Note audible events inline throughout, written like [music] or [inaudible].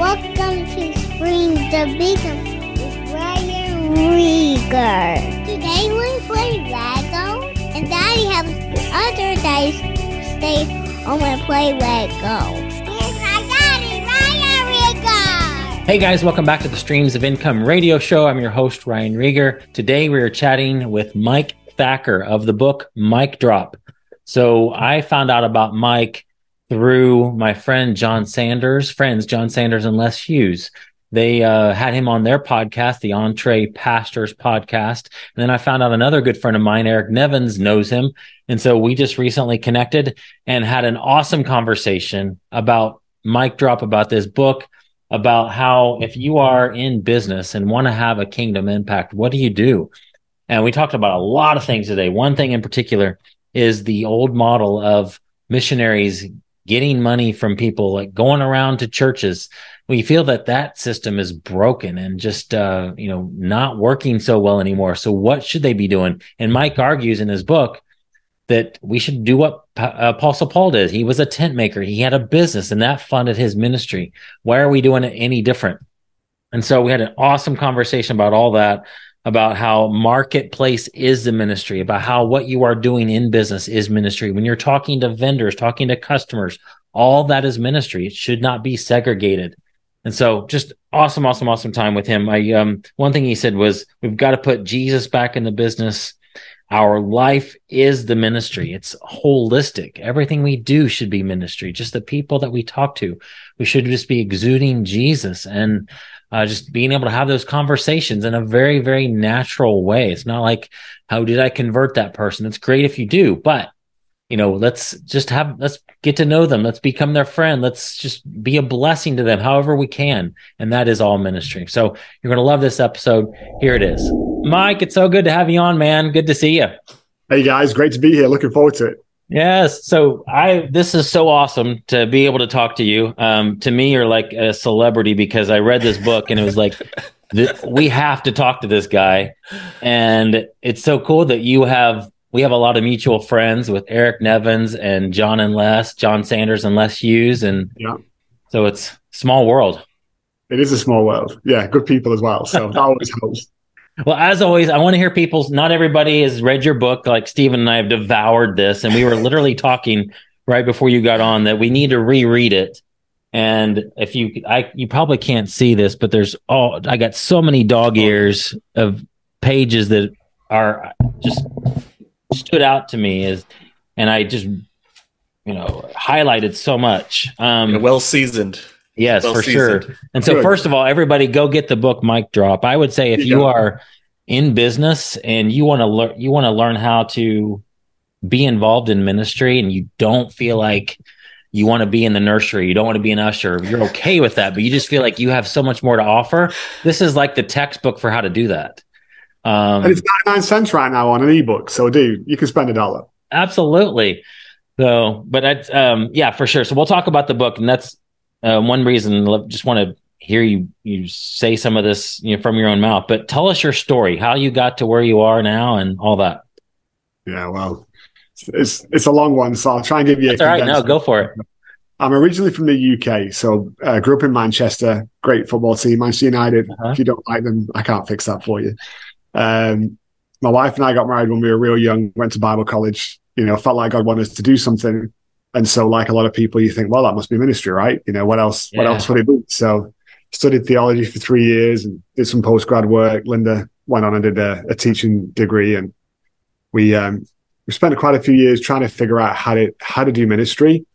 Welcome to Streams of Income with Ryan Rieger. Today we play Lego, and Daddy has other days stay home and play Lego. My daddy, Ryan Rieger. Hey guys, welcome back to the Streams of Income radio show. I'm your host, Ryan Rieger. Today we are chatting with Mike Thakur of the book Mike Drop. So I found out about Mike through my friend John Sanders, friends John Sanders and Les Hughes. They uh, had him on their podcast, the Entree Pastors podcast. And then I found out another good friend of mine, Eric Nevins, knows him. And so we just recently connected and had an awesome conversation about Mike Drop, about this book, about how if you are in business and want to have a kingdom impact, what do you do? And we talked about a lot of things today. One thing in particular is the old model of missionaries getting money from people, like going around to churches. We feel that that system is broken and just, uh, you know, not working so well anymore. So what should they be doing? And Mike argues in his book that we should do what Apostle Paul did. He was a tent maker. He had a business and that funded his ministry. Why are we doing it any different? And so we had an awesome conversation about all that about how marketplace is the ministry, about how what you are doing in business is ministry. When you're talking to vendors, talking to customers, all that is ministry. It should not be segregated. And so just awesome, awesome, awesome time with him. I, um, one thing he said was, we've got to put Jesus back in the business. Our life is the ministry. It's holistic. Everything we do should be ministry. Just the people that we talk to, we should just be exuding Jesus. And uh, just being able to have those conversations in a very, very natural way. It's not like, how did I convert that person? It's great if you do, but you know, let's just have, let's get to know them. Let's become their friend. Let's just be a blessing to them however we can. And that is all ministry. So you're going to love this episode. Here it is. Mike, it's so good to have you on, man. Good to see you. Hey guys, great to be here. Looking forward to it. Yes. So I this is so awesome to be able to talk to you. Um, to me, you're like a celebrity because I read this book and it was like [laughs] th- we have to talk to this guy, and it's so cool that you have we have a lot of mutual friends with Eric Nevins and John and Les, John Sanders and Les Hughes, and Yeah. so it's small world. It is a small world. Yeah, good people as well. So that always helps. Well, as always, I want to hear people's. Not everybody has read your book. Like Stephen and I have devoured this, and we were literally talking right before you got on that we need to reread it. And if you, I, you probably can't see this, but there's all. I got so many dog ears of pages that are just stood out to me as, and I just, you know, highlighted so much. Um, well seasoned. Yes, Well for sure. And so, Good. first of all, everybody go get the book Mike Drop. I would say if you Yeah. are in business and you want to learn, you want to learn how to be involved in ministry, and you don't feel like you want to be in the nursery, you don't want to be an usher, you're okay with that, but you just feel like you have so much more to offer. This is like the textbook for how to do that. Um, And it's 99 cents right now on an ebook. So, dude, you can spend a dollar. Absolutely. So, but that's um, yeah, for sure. So we'll talk about the book, and that's uh, one reason. I Just want to hear you you say some of this you know, from your own mouth. But tell us your story, how you got to where you are now, and all that. Yeah, well, it's it's a long one. So I'll try and give you That's a all right. No, condensed- go for it. I'm originally from the UK. So, uh, grew up in Manchester. Great football team, Manchester United. Uh-huh. If you don't like them, I can't fix that for you. Um, my wife and I got married when we were real young, went to Bible college, you know, felt like God wanted us to do something. And so, like a lot of people, you think, well, that must be ministry, right? You know, what else, what else would it be? So, studied theology for three years and did some post grad work. Linda went on and did a, a teaching degree. And we, um, we spent quite a few years trying to figure out how to, how to do ministry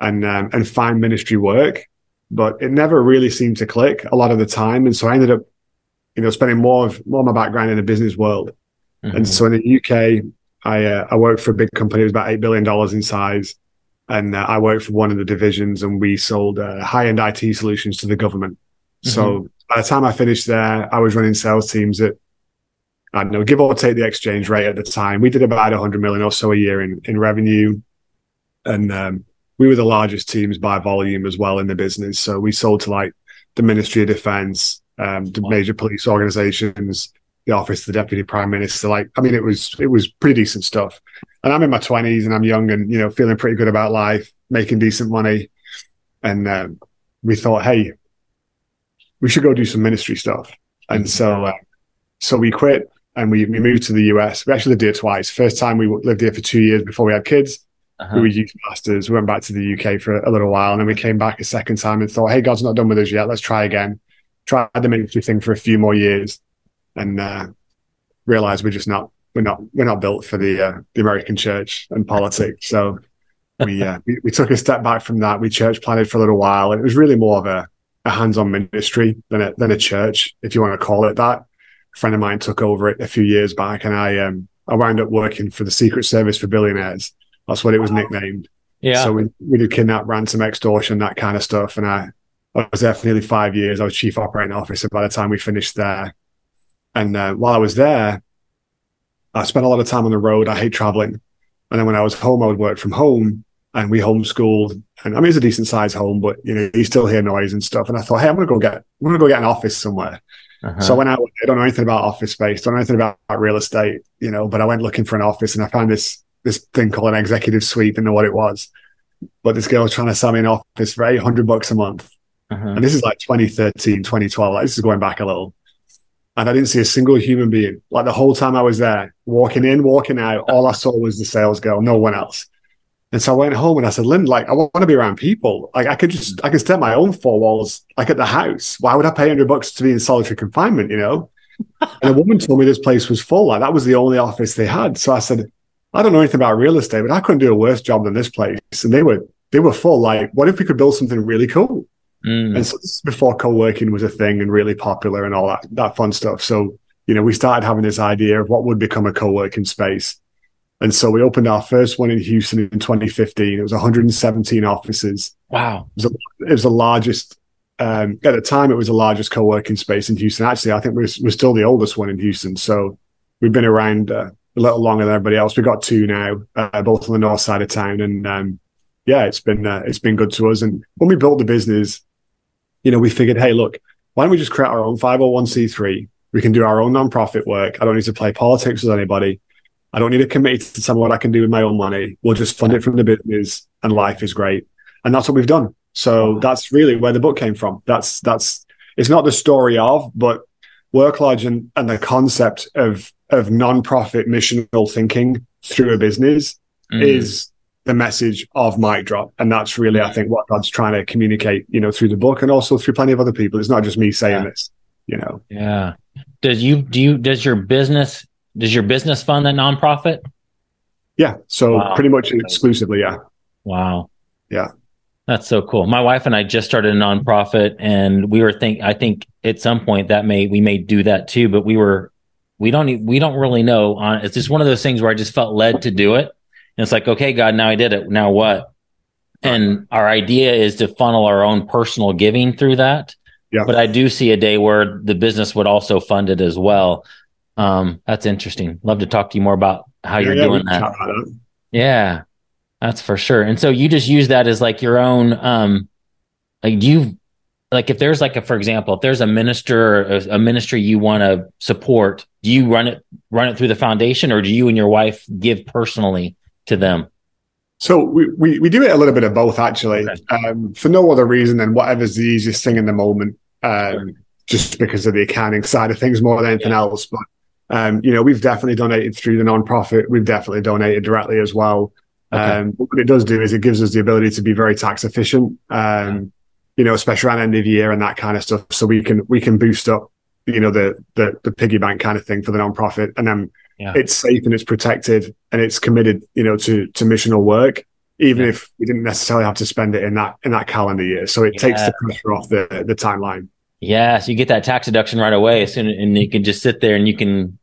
and, um, and find ministry work. But it never really seemed to click a lot of the time. And so I ended up, you know, spending more of, more of my background in the business world. Mhm. And so in the UK, I uh, I worked for a big company. It was about eight billion dollars in size, and uh, I worked for one of the divisions, and we sold uh, high end IT solutions to the government. So by the time I finished there, I was running sales teams at I don't know, give or take the exchange rate at the time. We did about 100 million or so a year in in revenue, and um, we were the largest teams by volume as well in the business. So we sold to like the Ministry of Defense, um, the Wow. major police organizations, the office of the deputy prime minister. Like, I mean, it was it was pretty decent stuff. And I'm in my twenties and I'm young and you know feeling pretty good about life, making decent money. And um, we thought, hey, we should go do some ministry stuff. And so, uh, so we quit and we, we moved to the US. We actually lived here twice. First time we lived here for two years before we had kids. Uh-huh. We were youth pastors. We went back to the UK for a little while and then we came back a second time and thought, hey, God's not done with us yet. Let's try again. Tried the ministry thing for a few more years and uh, realized we're just not we're not we're not built for the uh, the American church and politics. So [laughs] we, uh, we, we took a step back from that. We church planted for a little while, and it was really more of a, a hands-on ministry than a than a church, if you want to call it that. A friend of mine took over it a few years back, and I um I wound up working for the Secret Service for billionaires. That's what it was nicknamed. Yeah. So we we did kidnap, ransom, extortion, that kind of stuff, and I I was there for nearly five years. I was chief operating officer by the time we finished there. And uh, while I was there, I spent a lot of time on the road. I hate traveling. And then when I was home, I would work from home and we homeschooled. And I mean, it's a decent sized home, but you know, you still hear noise and stuff. And I thought, hey, I'm going to go get, I'm going to go get an office somewhere. Uh-huh. So I went out, I don't know anything about office space, don't know anything about real estate, you know, but I went looking for an office and I found this, this thing called an executive suite. Didn't know what it was, but this girl was trying to sell me an office for 800 bucks a month. Uh-huh. And this is like 2013, 2012. Like this is going back a little and I didn't see a single human being. Like the whole time I was there, walking in, walking out, all I saw was the sales girl, no one else. And so I went home and I said, Lynn, like, I want to be around people. Like, I could just, I could step my own four walls, like at the house. Why would I pay 100 bucks to be in solitary confinement, you know? [laughs] and a woman told me this place was full. Like, that was the only office they had. So I said, I don't know anything about real estate, but I couldn't do a worse job than this place. And they were, they were full. Like, what if we could build something really cool? Mm. And so this is before co-working was a thing and really popular and all that, that fun stuff. So, you know, we started having this idea of what would become a co-working space. And so we opened our first one in Houston in 2015. It was 117 offices. Wow. It was, a, it was the largest, um, at the time, it was the largest co-working space in Houston. Actually, I think we're, we're still the oldest one in Houston. So we've been around uh, a little longer than everybody else. We've got two now, uh, both on the north side of town. And, um, yeah, it's been, uh, it's been good to us. And when we built the business, you know, we figured, hey, look, why don't we just create our own 501c3? We can do our own nonprofit work. I don't need to play politics with anybody. I don't need a committee to tell me what I can do with my own money. We'll just fund it from the business and life is great. And that's what we've done. So that's really where the book came from. That's, that's, it's not the story of, but WorkLodge and, and the concept of, of nonprofit missional thinking through a business mm. is the message of Mike Drop. And that's really, I think, what God's trying to communicate, you know, through the book and also through plenty of other people. It's not just me saying yeah. this, you know. Yeah. Does you do you does your business does your business fund that nonprofit? Yeah. So wow. pretty much exclusively, yeah. Wow. Yeah. That's so cool. My wife and I just started a nonprofit and we were think I think at some point that may we may do that too, but we were we don't we don't really know on it's just one of those things where I just felt led to do it and it's like, okay, God, now I did it. Now what? And our idea is to funnel our own personal giving through that. Yeah. But I do see a day where the business would also fund it as well. Um, that's interesting. Love to talk to you more about how yeah, you're yeah, doing that. Yeah, that's for sure. And so you just use that as like your own, um, like you, like if there's like a, for example, if there's a minister, a, a ministry you want to support, do you run it, run it through the foundation or do you and your wife give personally to them? So we, we, we do it a little bit of both actually, okay. um, for no other reason than whatever's the easiest thing in the moment, um, just because of the accounting side of things more than anything yeah. else. But um, you know, we've definitely donated through the nonprofit. We've definitely donated directly as well. Okay. Um, what it does do is it gives us the ability to be very tax efficient. Um, you know, especially around end of year and that kind of stuff. So we can we can boost up, you know, the the the piggy bank kind of thing for the nonprofit, and then yeah. it's safe and it's protected and it's committed, you know, to to missional work, even yeah. if we didn't necessarily have to spend it in that in that calendar year. So it yeah. takes the pressure off the the timeline. Yeah, so you get that tax deduction right away, as soon and you can just sit there and you can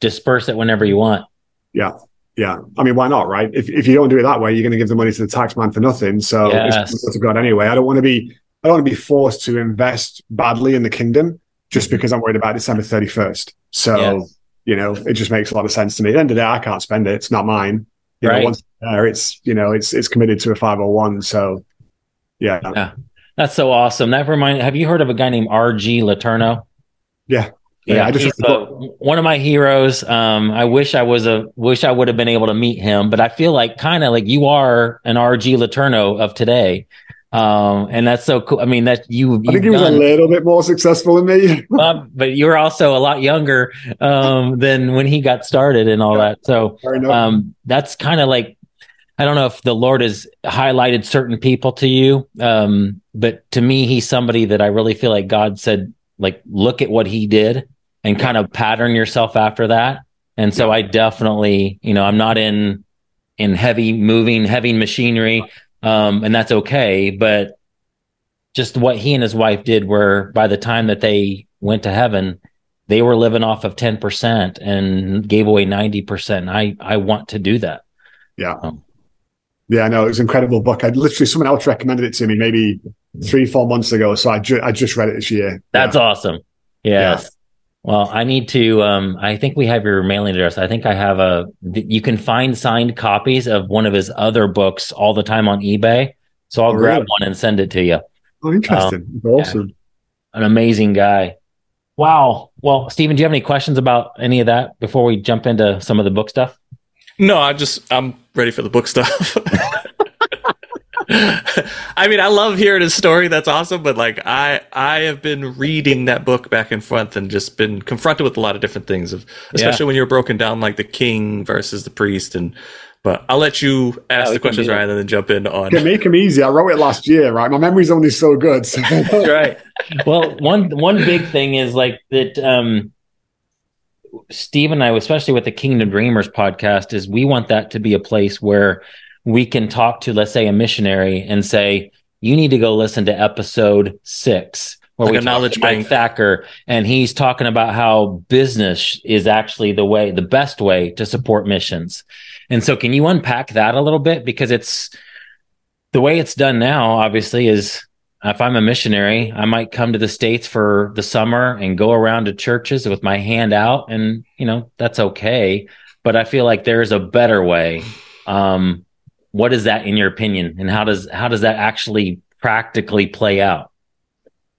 disperse it whenever you want. Yeah, yeah. I mean, why not, right? If if you don't do it that way, you're going to give the money to the tax man for nothing. So yes. it's to God anyway. I don't want to be I don't want to be forced to invest badly in the kingdom just mm-hmm. because I'm worried about December 31st. So yes. You know, it just makes a lot of sense to me. At the end of the day, I can't spend it. It's not mine. You right. know, once there, it's you know, it's it's committed to a 501. So yeah. Yeah. That's so awesome. That reminds have you heard of a guy named RG Letourneau? Yeah. Yeah, yeah I just a, one of my heroes. Um, I wish I was a wish I would have been able to meet him, but I feel like kind of like you are an RG Letourneau of today. Um, and that's so cool. I mean, that you, I think he was done, a little bit more successful than me. [laughs] um, but you're also a lot younger um, than when he got started and all yeah, that. So um, that's kind of like, I don't know if the Lord has highlighted certain people to you, um, but to me, he's somebody that I really feel like God said, like, look at what he did and kind of pattern yourself after that. And so I definitely, you know, I'm not in in heavy moving, heavy machinery um, and that's okay. But just what he and his wife did, where by the time that they went to heaven, they were living off of ten percent and gave away ninety percent. I I want to do that. Yeah. Um, yeah, no, it was an incredible book. I literally someone else recommended it to me maybe three, four months ago. So I, ju- I just read it this year. That's yeah. awesome. Yes. Yeah. Well, I need to. Um, I think we have your mailing address. I think I have a. You can find signed copies of one of his other books all the time on eBay. So I'll oh, grab really? one and send it to you. Oh, interesting. Um, awesome. Yeah, an amazing guy. Wow. Well, Stephen, do you have any questions about any of that before we jump into some of the book stuff? No, I just I'm ready for the book stuff. [laughs] [laughs] I mean, I love hearing his story. That's awesome. But like, I I have been reading that book back and forth and just been confronted with a lot of different things, of especially yeah. when you're broken down like the king versus the priest. And but I'll let you ask yeah, the questions rather than jump in on. Yeah, make them easy. I wrote it last year, right? My memory's only so good. So. right. Well, one one big thing is like that. um Steve and I, especially with the Kingdom Dreamers podcast, is we want that to be a place where we can talk to, let's say, a missionary and say, you need to go listen to episode six where like we talk to Mike Thakur, and he's talking about how business is actually the way, the best way to support missions. And so, can you unpack that a little bit? Because it's the way it's done now, obviously, is if I'm a missionary, I might come to the States for the summer and go around to churches with my hand out, and, you know, that's okay. But I feel like there's a better way. Um, what is that in your opinion? And how does how does that actually practically play out?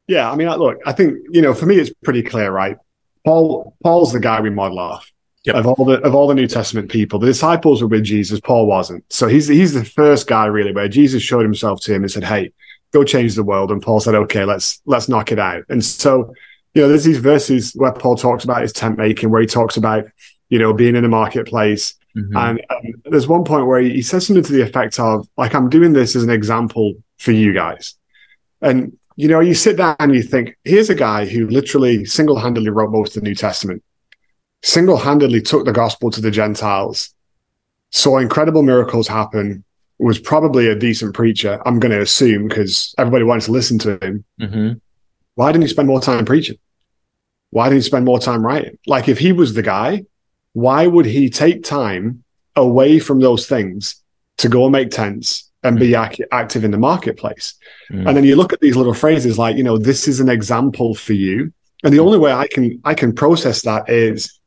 Yeah i mean look i think you know for me it's pretty clear right? Paul paul's the guy we model off yep. of all the of all the new testament people. The disciples were with jesus. Paul wasn't. So he's he's the first guy really where jesus showed himself to him and said hey go change the world. And paul said okay let's let's knock it out. And so you know there's these verses where paul talks about his tent making where he talks about you know being in the marketplace Mm-hmm. And um, there's one point where he, says something to the effect of, like, I'm doing this as an example for you guys. And, you know, you sit down and you think, here's a guy who literally single handedly wrote most of the New Testament, single handedly took the gospel to the Gentiles, saw incredible miracles happen, was probably a decent preacher, I'm going to assume, because everybody wanted to listen to him. Mm-hmm. Why didn't he spend more time preaching? Why didn't he spend more time writing? Like, if he was the guy, why would he take time away from those things to go and make tents and be mm. ac- active in the marketplace? Mm. And then you look at these little phrases like, you know, this is an example for you. And the only way I can I can process that is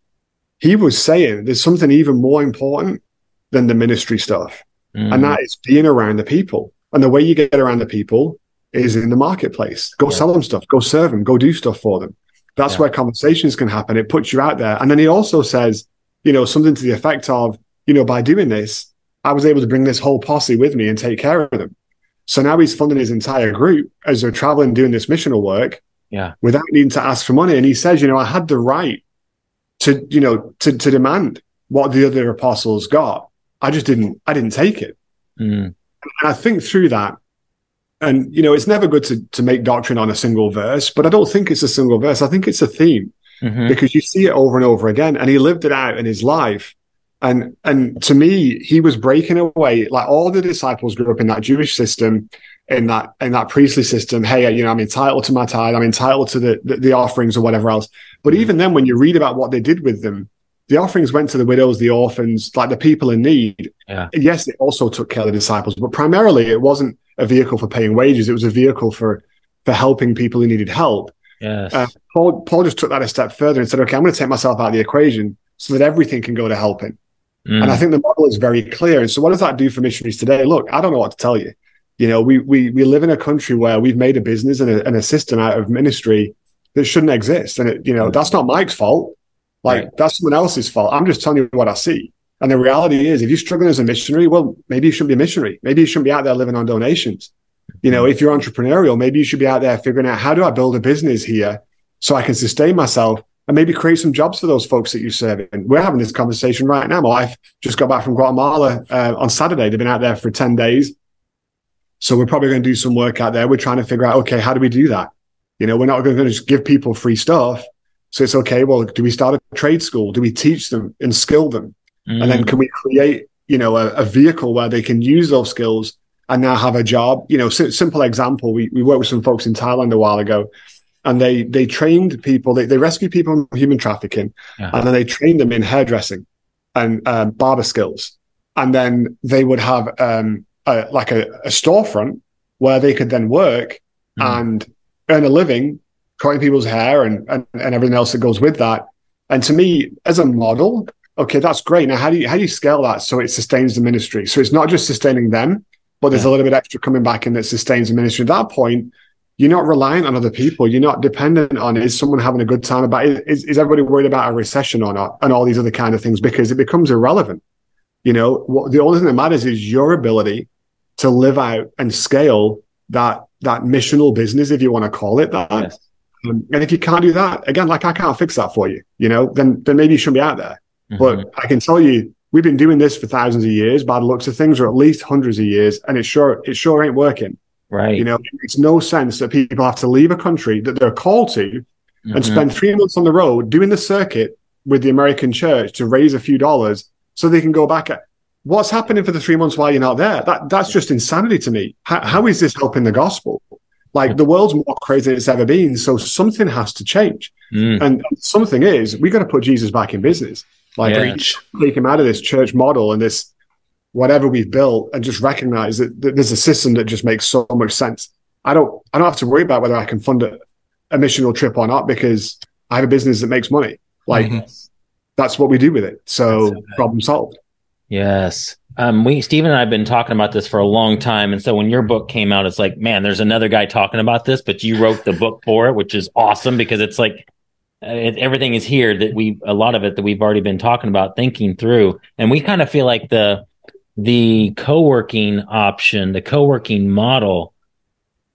he was saying there's something even more important than the ministry stuff. Mm. And that is being around the people. And the way you get around the people is in the marketplace. Go yeah. sell them stuff, go serve them, go do stuff for them. That's yeah. where conversations can happen. It puts you out there. And then he also says, you know, something to the effect of, you know, by doing this, I was able to bring this whole posse with me and take care of them. So now he's funding his entire group as they're traveling doing this missional work. Yeah. Without needing to ask for money. And he says, you know, I had the right to, you know, to, to demand what the other apostles got. I just didn't, I didn't take it. Mm. And I think through that, and you know, it's never good to, to make doctrine on a single verse, but I don't think it's a single verse. I think it's a theme mm-hmm. because you see it over and over again. And he lived it out in his life. And and to me, he was breaking away. Like all the disciples grew up in that Jewish system, in that in that priestly system. Hey, you know, I'm entitled to my tithe. I'm entitled to the, the, the offerings or whatever else. But even then, when you read about what they did with them, the offerings went to the widows, the orphans, like the people in need. Yeah. Yes, it also took care of the disciples, but primarily it wasn't a vehicle for paying wages. It was a vehicle for for helping people who needed help. Yes. Uh, Paul, Paul just took that a step further and said, okay, I'm going to take myself out of the equation so that everything can go to helping. Mm. And I think the model is very clear. And so what does that do for missionaries today? Look, I don't know what to tell you. You know, we, we, we live in a country where we've made a business and a, and a system out of ministry that shouldn't exist. And it, you know, that's not Mike's fault. Like right. that's someone else's fault. I'm just telling you what I see. And the reality is, if you're struggling as a missionary, well, maybe you shouldn't be a missionary. Maybe you shouldn't be out there living on donations. You know, if you're entrepreneurial, maybe you should be out there figuring out how do I build a business here so I can sustain myself and maybe create some jobs for those folks that you serve. And we're having this conversation right now. My wife just got back from Guatemala uh, on Saturday. They've been out there for 10 days. So we're probably going to do some work out there. We're trying to figure out, okay, how do we do that? You know, we're not going to just give people free stuff. So it's okay. Well, do we start a trade school? Do we teach them and skill them? Mm. And then mm. can we create, you know, a, a, vehicle where they can use those skills and now have a job? You know, s- simple example. We, we worked with some folks in Thailand a while ago and they, they trained people, they, they rescue people from human trafficking uh-huh. and then they trained them in hairdressing and um, barber skills. And then they would have, um, a, like a, a storefront where they could then work mm. and earn a living cutting people's hair and, and, and everything else that goes with that. And to me, as a model, okay, that's great. Now, how do you how do you scale that so it sustains the ministry? So it's not just sustaining them, but there's yeah. a little bit extra coming back in that sustains the ministry. At that point, you're not reliant on other people. You're not dependent on is someone having a good time about it? Is, is everybody worried about a recession or not? And all these other kind of things because it becomes irrelevant. You know, what, the only thing that matters is your ability to live out and scale that that missional business, if you want to call it that. Yes. Um, and if you can't do that, again, like I can't fix that for you, you know, then then maybe you shouldn't be out there. Mm-hmm. But I can tell you, we've been doing this for thousands of years, by the looks of things, or at least hundreds of years, and it sure it sure ain't working. Right. You know, it makes no sense that people have to leave a country that they're called to mm-hmm. and spend three months on the road doing the circuit with the American church to raise a few dollars so they can go back at what's happening for the three months while you're not there? That that's just insanity to me. how, how is this helping the gospel? Like the world's more crazy than it's ever been, so something has to change. Mm. And something is we got to put Jesus back in business. Like yeah. take him out of this church model and this whatever we've built, and just recognize that, that there's a system that just makes so much sense. I don't I don't have to worry about whether I can fund a, a missional trip or not because I have a business that makes money. Like mm-hmm. that's what we do with it. So problem solved. Yes. Um, we Stephen and I have been talking about this for a long time, and so when your book came out, it's like, man, there's another guy talking about this, but you wrote the book for it, which is awesome because it's like Uh, it, everything is here that we a lot of it that we've already been talking about, thinking through, and we kind of feel like the the co-working option, the co-working model,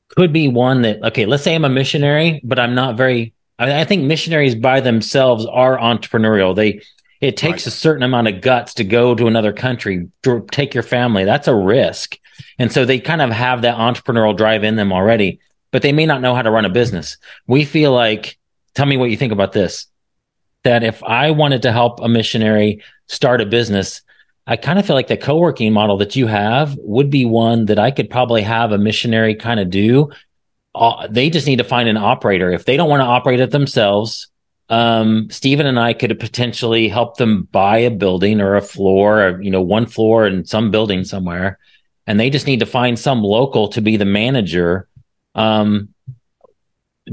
could be one that okay, let's say I'm a missionary, but I'm not very. I, I think missionaries by themselves are entrepreneurial. They it takes right. a certain amount of guts to go to another country, to take your family. That's a risk. And so they kind of have that entrepreneurial drive in them already, but they may not know how to run a business. We feel like, tell me what you think about this. That if I wanted to help a missionary start a business, I kind of feel like the co working model that you have would be one that I could probably have a missionary kind of do. Uh, they just need to find an operator. If they don't want to operate it themselves, um, Stephen and I could potentially help them buy a building or a floor, or, you know, one floor in some building somewhere, and they just need to find some local to be the manager. Um,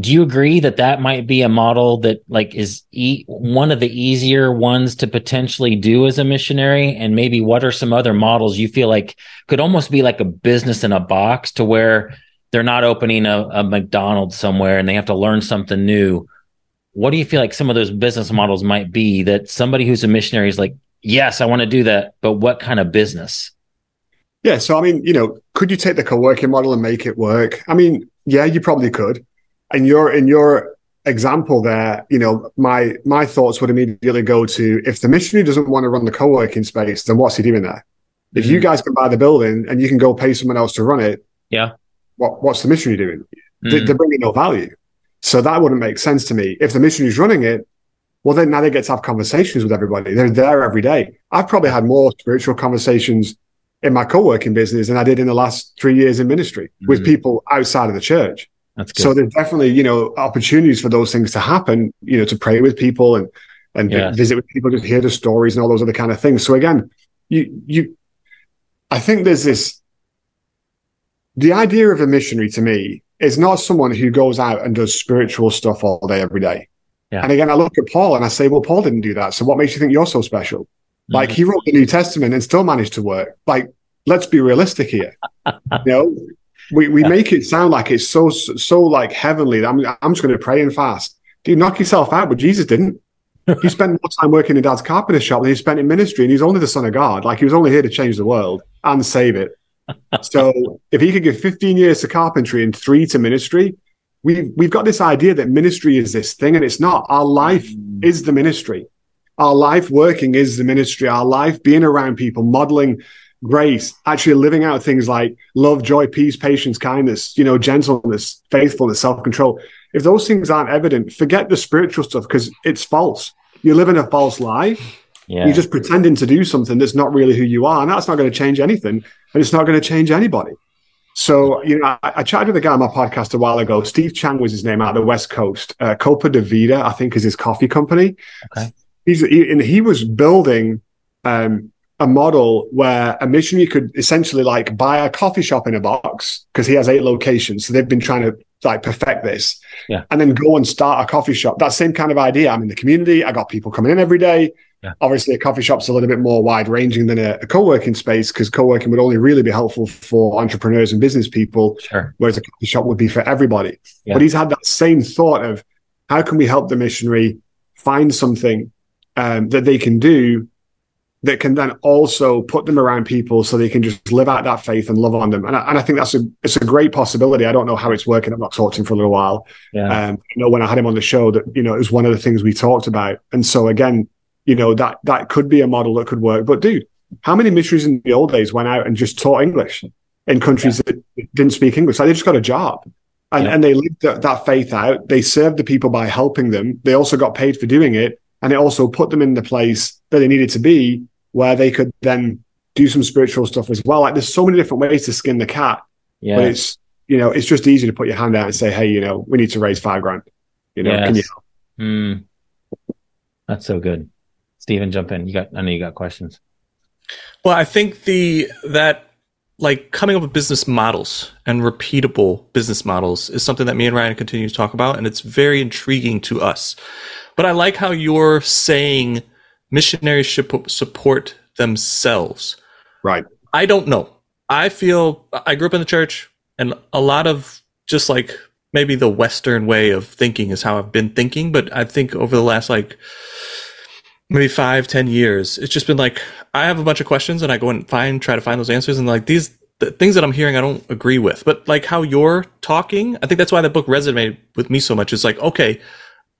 do you agree that that might be a model that like is e- one of the easier ones to potentially do as a missionary and maybe what are some other models you feel like could almost be like a business in a box to where they're not opening a, a mcdonald's somewhere and they have to learn something new what do you feel like some of those business models might be that somebody who's a missionary is like, yes, I want to do that, but what kind of business? Yeah. So, I mean, you know, could you take the co-working model and make it work? I mean, yeah, you probably could. And your, in your example there, you know, my, my thoughts would immediately go to if the missionary doesn't want to run the co-working space, then what's he doing there? If mm-hmm. you guys can buy the building and you can go pay someone else to run it, yeah. What, what's the missionary doing? Mm-hmm. They're bringing no value. So that wouldn't make sense to me. If the missionary's running it, well, then now they get to have conversations with everybody. They're there every day. I've probably had more spiritual conversations in my co-working business than I did in the last three years in ministry mm-hmm. with people outside of the church. That's good. So there's definitely, you know, opportunities for those things to happen, you know, to pray with people and, and visit with people, just hear the stories and all those other kind of things. So again, you, you, I think there's this, the idea of a missionary to me is not someone who goes out and does spiritual stuff all day, every day. Yeah. And again, I look at Paul and I say, well, Paul didn't do that. So what makes you think you're so special? Mm-hmm. Like he wrote the New Testament and still managed to work. Like, let's be realistic here. [laughs] you know, we, we yeah. make it sound like it's so, so like heavenly. I'm, I'm just going to pray and fast. Do you knock yourself out. But Jesus didn't. [laughs] he spent more time working in dad's carpenter shop than he spent in ministry. And he's only the son of God. Like he was only here to change the world and save it. [laughs] so if he could give 15 years to carpentry and three to ministry, we've we've got this idea that ministry is this thing, and it's not. Our life mm. is the ministry. Our life working is the ministry. Our life being around people, modeling grace, actually living out things like love, joy, peace, patience, kindness, you know, gentleness, faithfulness, self-control. If those things aren't evident, forget the spiritual stuff because it's false. You're living a false life. Yeah. You're just pretending to do something that's not really who you are, and that's not going to change anything, and it's not going to change anybody. So, you know, I, I, chatted with a guy on my podcast a while ago. Steve Chang was his name out of the West Coast. Uh, Copa de Vida, I think, is his coffee company. Okay. He's he, and he was building um, a model where a missionary could essentially like buy a coffee shop in a box because he has eight locations. So they've been trying to like perfect this, yeah, and then go and start a coffee shop. That same kind of idea. I'm in the community. I got people coming in every day. Yeah. Obviously, a coffee shop's a little bit more wide ranging than a, a co working space because co working would only really be helpful for entrepreneurs and business people, sure. whereas a coffee shop would be for everybody. Yeah. But he's had that same thought of how can we help the missionary find something um, that they can do that can then also put them around people so they can just live out that faith and love on them. And I, and I think that's a it's a great possibility. I don't know how it's working. I've not talked to him for a little while. Yeah. Um, I know when I had him on the show that you know it was one of the things we talked about. And so again, you know, that that could be a model that could work. But dude, how many missionaries in the old days went out and just taught English in countries yeah. that didn't speak English? Like they just got a job. And, yeah. and they lived that, that faith out. They served the people by helping them. They also got paid for doing it. And it also put them in the place that they needed to be where they could then do some spiritual stuff as well. Like there's so many different ways to skin the cat. Yeah. But it's, you know, it's just easy to put your hand out and say, Hey, you know, we need to raise five grand. You know, yes. can you help? Mm. That's so good. Stephen, jump in. You got, I know you got questions. Well, I think the that like coming up with business models and repeatable business models is something that me and Ryan continue to talk about, and it's very intriguing to us. But I like how you're saying missionaries should support themselves. Right. I don't know. I feel I grew up in the church, and a lot of just like maybe the Western way of thinking is how I've been thinking. But I think over the last like maybe five, ten years, it's just been like I have a bunch of questions and I go and find, try to find those answers, and like these the things that I'm hearing, I don't agree with. But like how you're talking, I think that's why that book resonated with me so much. It's like, okay,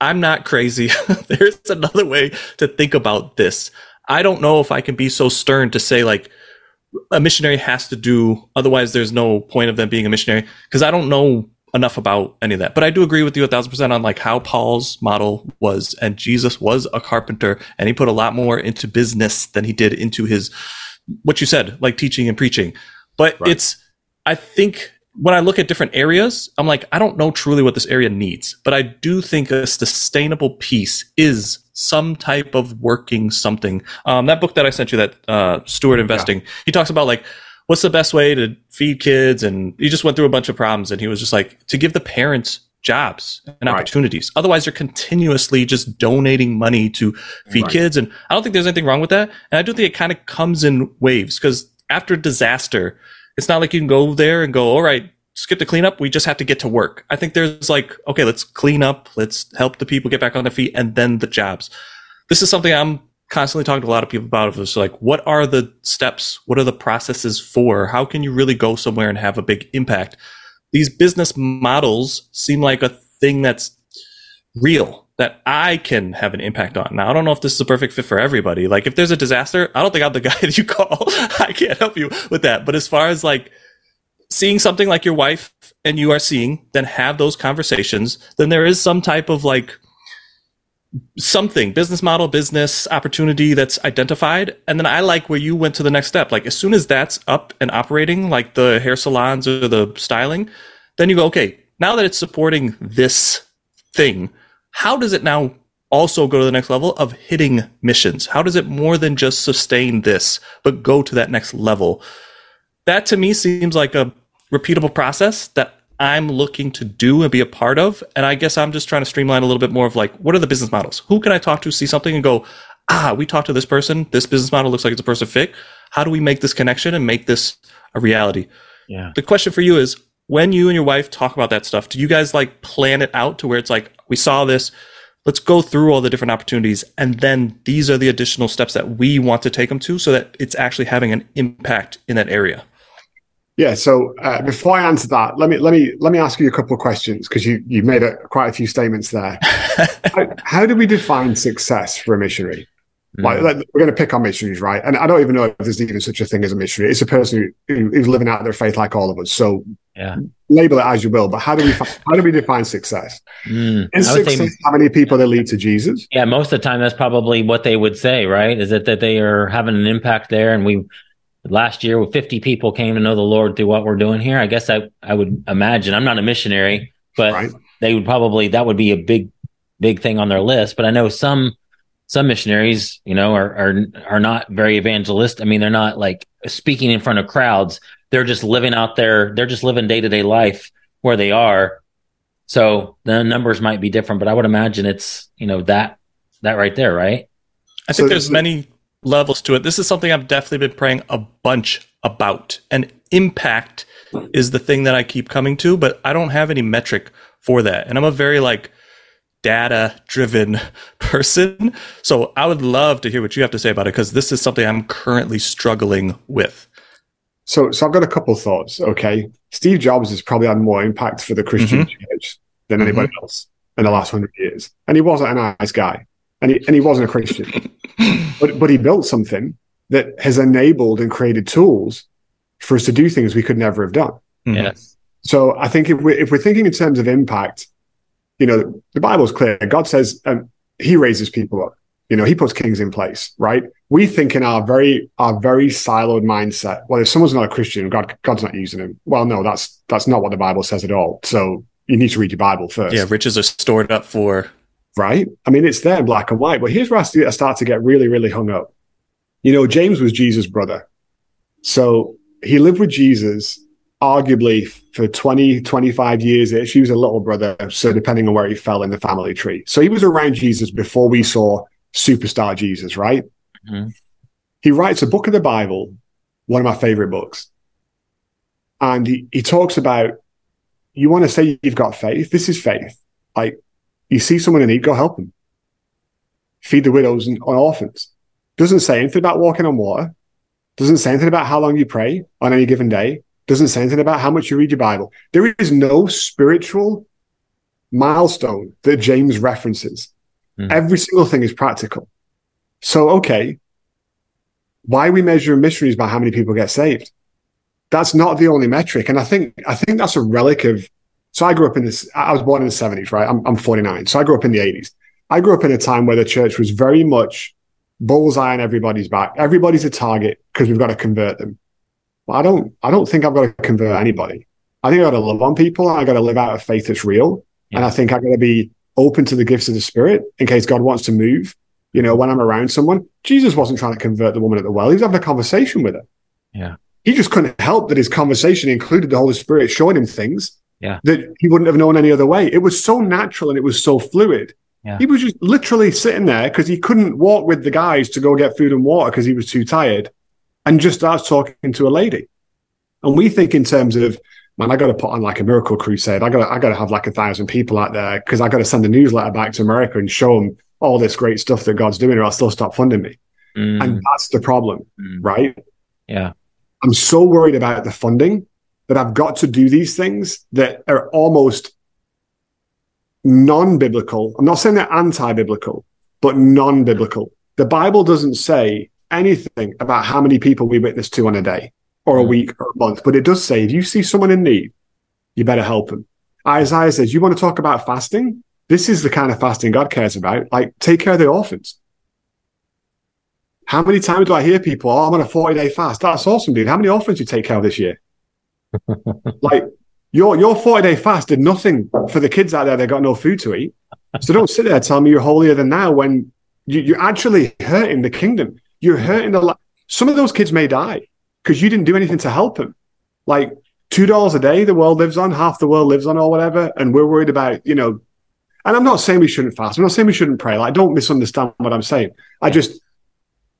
I'm not crazy. [laughs] There's another way to think about this. I don't know if I can be so stern to say like a missionary has to do, otherwise there's no point of them being a missionary because I don't know enough about any of that. But I do agree with you a thousand percent on like how Paul's model was, and Jesus was a carpenter, and he put a lot more into business than he did into his what you said, like teaching and preaching. But right. it's I think when I look at different areas, I'm like, I don't know truly what this area needs, but I do think a sustainable piece is some type of working something. Um, that book that I sent you, that uh, Steward Investing, yeah. he talks about like what's the best way to feed kids? And he just went through a bunch of problems and he was just like, to give the parents jobs and right. opportunities. Otherwise, you're continuously just donating money to feed right. kids. And I don't think there's anything wrong with that. And I do think it kind of comes in waves because after disaster, it's not like you can go there and go, all right, skip the cleanup. We just have to get to work. I think there's like, okay, let's clean up. Let's help the people get back on their feet and then the jobs. This is something I'm constantly talking to a lot of people about is like what are the steps what are the processes for how can you really go somewhere and have a big impact these business models seem like a thing that's real that i can have an impact on. Now i don't know if this is a perfect fit for everybody. Like if there's a disaster i don't think i'm the [laughs] guy that you call. [laughs] I can't help you with that. But as far as like seeing something like your wife and you are seeing then have those conversations. Then there is some type of like something business model business opportunity that's identified. And then i like where you went to the next step. Like as soon as that's up and operating like the hair salons or the styling then you go okay now that it's supporting this thing how does it now also go to the next level of hitting missions how does it more than just sustain this but go to that next level that to me seems like a repeatable process that I'm looking to do and be a part of. And I guess I'm just trying to streamline a little bit more of like, what are the business models? Who can I talk to, see something and go, ah, we talked to this person. This business model looks like it's a person fit. How do we make this connection and make this a reality? Yeah. The question for you is when you and your wife talk about that stuff, do you guys like plan it out to where it's like, we saw this, let's go through all the different opportunities. And then these are the additional steps that we want to take them to so that it's actually having an impact in that area. Yeah. So uh, before I answer that, let me let me let me ask you a couple of questions because you you made a, quite a few statements there. [laughs] how, how, do we define success for a missionary? Like, like, we're going to pick on missionaries, right? And I don't even know if there's even such a thing as a missionary. It's a person who, who's living out their faith like all of us. So yeah. label it as you will. But how do we how do we define success? Mm, Is success say, how many people they lead to Jesus? Yeah, most of the time that's probably what they would say, right? Is it that they are having an impact there, and we last year 50 people came to know the Lord through what we're doing here. I guess I I would imagine I'm not a missionary, but right. they would probably that would be a big big thing on their list. But I know some some missionaries, you know, are are are not very evangelist. I mean, they're not like speaking in front of crowds. They're just living out there. They're just living day to day life where they are. So the numbers might be different, but I would imagine it's you know that that right there, right? I think so, there's many levels to it. This is something I've definitely been praying a bunch about, and impact is the thing that I keep coming to, but I don't have any metric for that, and I'm a very like data driven [laughs] person. So I would love to hear what you have to say about it because this is something I'm currently struggling with. So, so I've got a couple thoughts. Okay, Steve Jobs has probably had more impact for the Christian mm-hmm. church than anybody mm-hmm. else in the last hundred years, and he wasn't a nice guy, and he and he wasn't a Christian, [laughs] but but he built something that has enabled and created tools for us to do things we could never have done. Mm-hmm. Yes. So I think if we if we're thinking in terms of impact, you know, the Bible's clear. God says um, He raises people up. You know, He puts kings in place, right? We think in our very our very siloed mindset. Well, if someone's not a Christian, God God's not using him. Well, no, that's that's not what the Bible says at all. So you need to read your Bible first. Yeah, riches are stored up for. Right. I mean, it's there, black and white. But here's where I start to get really, really hung up. You know, James was Jesus' brother, so he lived with Jesus arguably for 20, 25 years ish. He was a little brother. So depending on where he fell in the family tree. So he was around Jesus before we saw superstar Jesus, right? Mm-hmm. He writes a book of the Bible, one of my favorite books. And he, he talks about, you want to say you've got faith? This is faith. Like you see someone in need, go help them. Feed the widows and orphans. Doesn't say anything about walking on water. Doesn't say anything about how long you pray on any given day doesn't say anything about how much you read your Bible. There is no spiritual milestone that James references. Mm. Every single thing is practical. So, okay, why we measure missionaries by how many people get saved? That's not the only metric. And I think, I think that's a relic of, so I grew up in this, I was born in the 70s, right? I'm, I'm 49. So I grew up in the 80s. I grew up in a time where the church was very much bullseye on everybody's back. Everybody's a target because we've got to convert them. But I don't I don't think I've got to convert anybody. I think I've got to love on people and I've got to live out a faith that's real. Yeah. And I think I've got to be open to the gifts of the spirit in case God wants to move. You know, when I'm around someone, Jesus wasn't trying to convert the woman at the well. He was having a conversation with her. Yeah. He just couldn't help that his conversation included the Holy Spirit showing him things yeah. that he wouldn't have known any other way. It was so natural and it was so fluid. Yeah. He was just literally sitting there because he couldn't walk with the guys to go get food and water because he was too tired and just starts talking to a lady. And we think in terms of, man, I got to put on like a miracle crusade. I got to, I got to have like a thousand people out there because I got to send a newsletter back to America and show them all this great stuff that God's doing, or I'll still stop funding me. Mm. And that's the problem, mm. right? Yeah. I'm so worried about the funding that I've got to do these things that are almost non biblical. I'm not saying they're anti biblical, but non biblical. The Bible doesn't say anything about how many people we witness to on a day or a week or a month, but it does say if you see someone in need, you better help them. Isaiah says, You want to talk about fasting? This is the kind of fasting God cares about. Like, take care of the orphans. How many times do I hear people, Oh, I'm on a 40 day fast? That's awesome, dude. How many orphans do you take care of this year? [laughs] like, your, your 40 day fast did nothing for the kids out there that got no food to eat. So don't sit there telling me you're holier than now when you, you're actually hurting the kingdom. You're hurting the. Life. Some of those kids may die because you didn't do anything to help them. Like two dollars a day, the world lives on, half the world lives on, or whatever, and we're worried about, you know. And I'm not saying we shouldn't fast. I'm not saying we shouldn't pray. Like, don't misunderstand what I'm saying. I just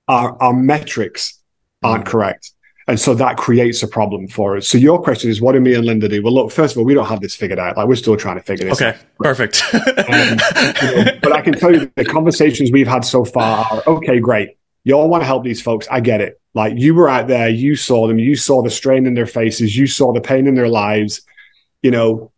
our our metrics aren't mm. correct. And so that creates a problem for us. So your question is, what do me and Linda do? Well, look, first of all, we don't have this figured out. Like we're still trying to figure this okay, out. Okay, perfect. um, you know, but I can tell you the conversations we've had so far are okay, great. You all want to help these folks. I get it. Like you were out there, you saw them, you saw the strain in their faces, you saw the pain in their lives. You know,